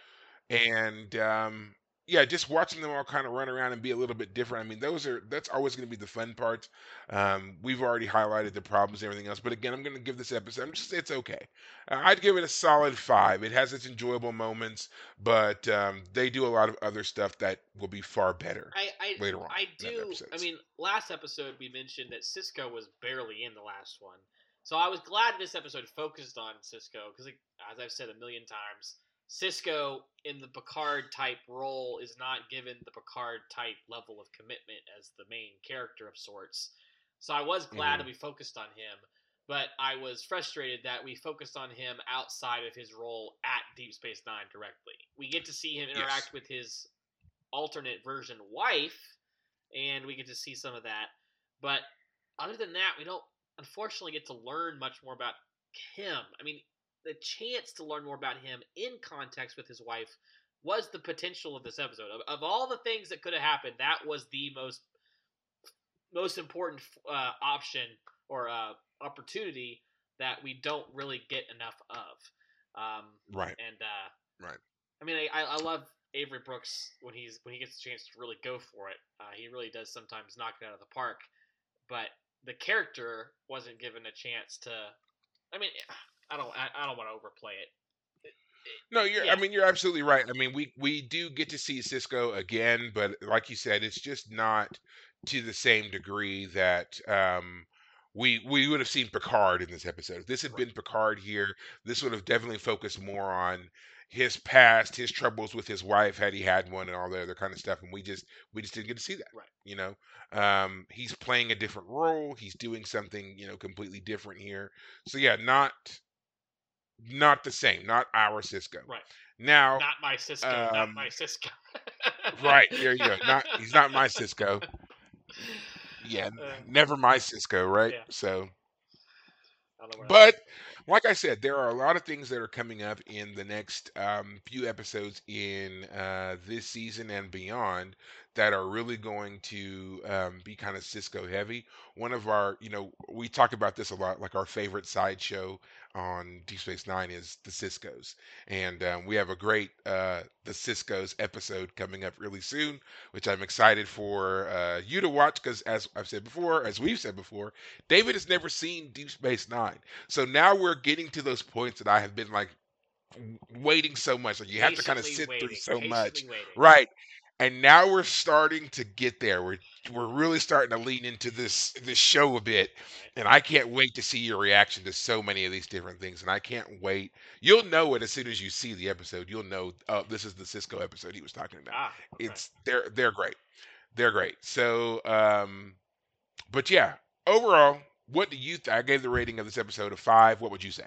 and um, yeah, just watching them all kind of run around and be a little bit different. I mean, those are that's always going to be the fun part. Um, we've already highlighted the problems and everything else, but again, I'm going to give this episode. I'm just it's okay. Uh, I'd give it a solid five. It has its enjoyable moments, but um, they do a lot of other stuff that will be far better I I, later on. I do. I mean, last episode we mentioned that Sisko was barely in the last one, so I was glad this episode focused on Sisko because, as I've said a million times, Sisko in the Picard type role is not given the Picard type level of commitment as the main character of sorts. So I was glad Mhm. that we focused on him, but I was frustrated that we focused on him outside of his role at Deep Space Nine directly. We get to see him Yes. interact with his alternate version wife, and we get to see some of that. But other than that, we don't unfortunately get to learn much more about him. I mean, the chance to learn more about him in context with his wife was the potential of this episode. Of, of all the things that could have happened, that was the most most important uh, option or uh, opportunity that we don't really get enough of. Um, right. and uh, Right. I mean, I, I love Avery Brooks when he's when he gets a chance to really go for it. Uh, he really does sometimes knock it out of the park, but the character wasn't given a chance to. I mean, I don't I, I don't want to overplay it. No, you're. Yeah. I mean, you're absolutely right. I mean, we we do get to see Sisko again, but like you said, it's just not to the same degree that um, we we would have seen Picard in this episode. If this had been Picard here, this would have definitely focused more on his past, his troubles with his wife, had he had one, and all the other kind of stuff. And we just we just didn't get to see that. Right. You know, um, he's playing a different role. He's doing something you know completely different here. So yeah, not not the same. Not our Sisko. Right. Now, Not my Sisko. not um, my Sisko. right there you go. Not he's not my Sisko. Yeah, Uh, never my Sisko, right? yeah. So, I don't know what but like I said, there are a lot of things that are coming up in the next um, few episodes in uh, this season and beyond that are really going to um, be kind of Sisko heavy. One of our, you know, we talk about this a lot. Like our favorite sideshow on Deep Space Nine is the Siskos, and um, we have a great uh, the Siskos episode coming up really soon, which I'm excited for uh, you to watch because, as I've said before, as we've said before, David has never seen Deep Space Nine, so now we're getting to those points that I have been like waiting so much. Like you have to kind of sit waiting, through so much, waiting. right? And now we're starting to get there. We're we're really starting to lean into this this show a bit, and I can't wait to see your reaction to so many of these different things. And I can't wait. You'll know it as soon as you see the episode. You'll know. Oh, this is the Sisko episode he was talking about. Ah, okay. It's they're they're great. They're great. So, um, but yeah, overall, what do you? Th- I gave the rating of this episode a five. What would you say?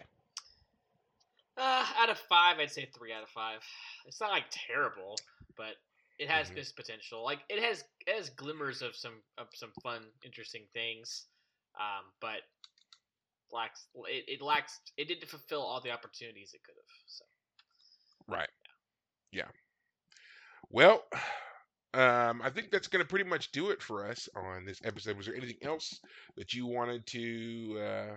Uh, out of five, I'd say three out of five. It's not like terrible, but it has Mhm. this potential. Like it has it has glimmers of some of some fun, interesting things, um, but lacks it, it lacks it didn't fulfill all the opportunities it could have. So Right. Yeah. Well, um, I think that's going to pretty much do it for us on this episode. Was there anything else that you wanted to uh,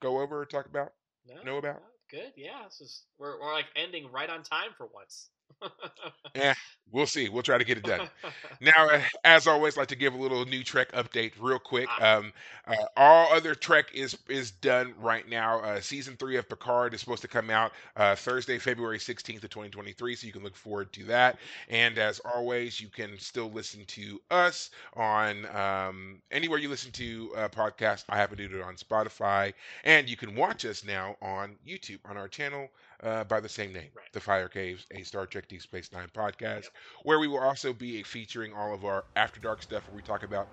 go over or talk about? no, Know about? no, good. Yeah, this is we're we're like ending right on time for once. We'll see. We'll try to get it done. Now, uh, as always, like to give a little new Trek update real quick. Ah. Um, uh, all other Trek is is done right now. Uh, season three of Picard is supposed to come out uh, Thursday, February sixteenth of twenty twenty three. So you can look forward to that. And as always, you can still listen to us on um, anywhere you listen to uh, podcasts. I happen to do it on Spotify, and you can watch us now on YouTube on our channel uh, by the same name, Right. The Fire Caves, a Star Trek Deep Space Nine podcast, Yep. where we will also be featuring all of our After Dark stuff, where we talk about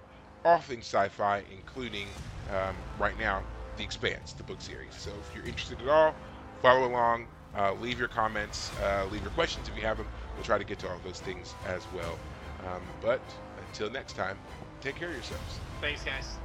all things sci-fi, including um, right now The Expanse, the book series. So if you're interested at all, follow along. Uh, leave your comments, uh, leave your questions if you have them. We'll try to get to all those things as well. Um, but until next time, take care of yourselves. Thanks, guys.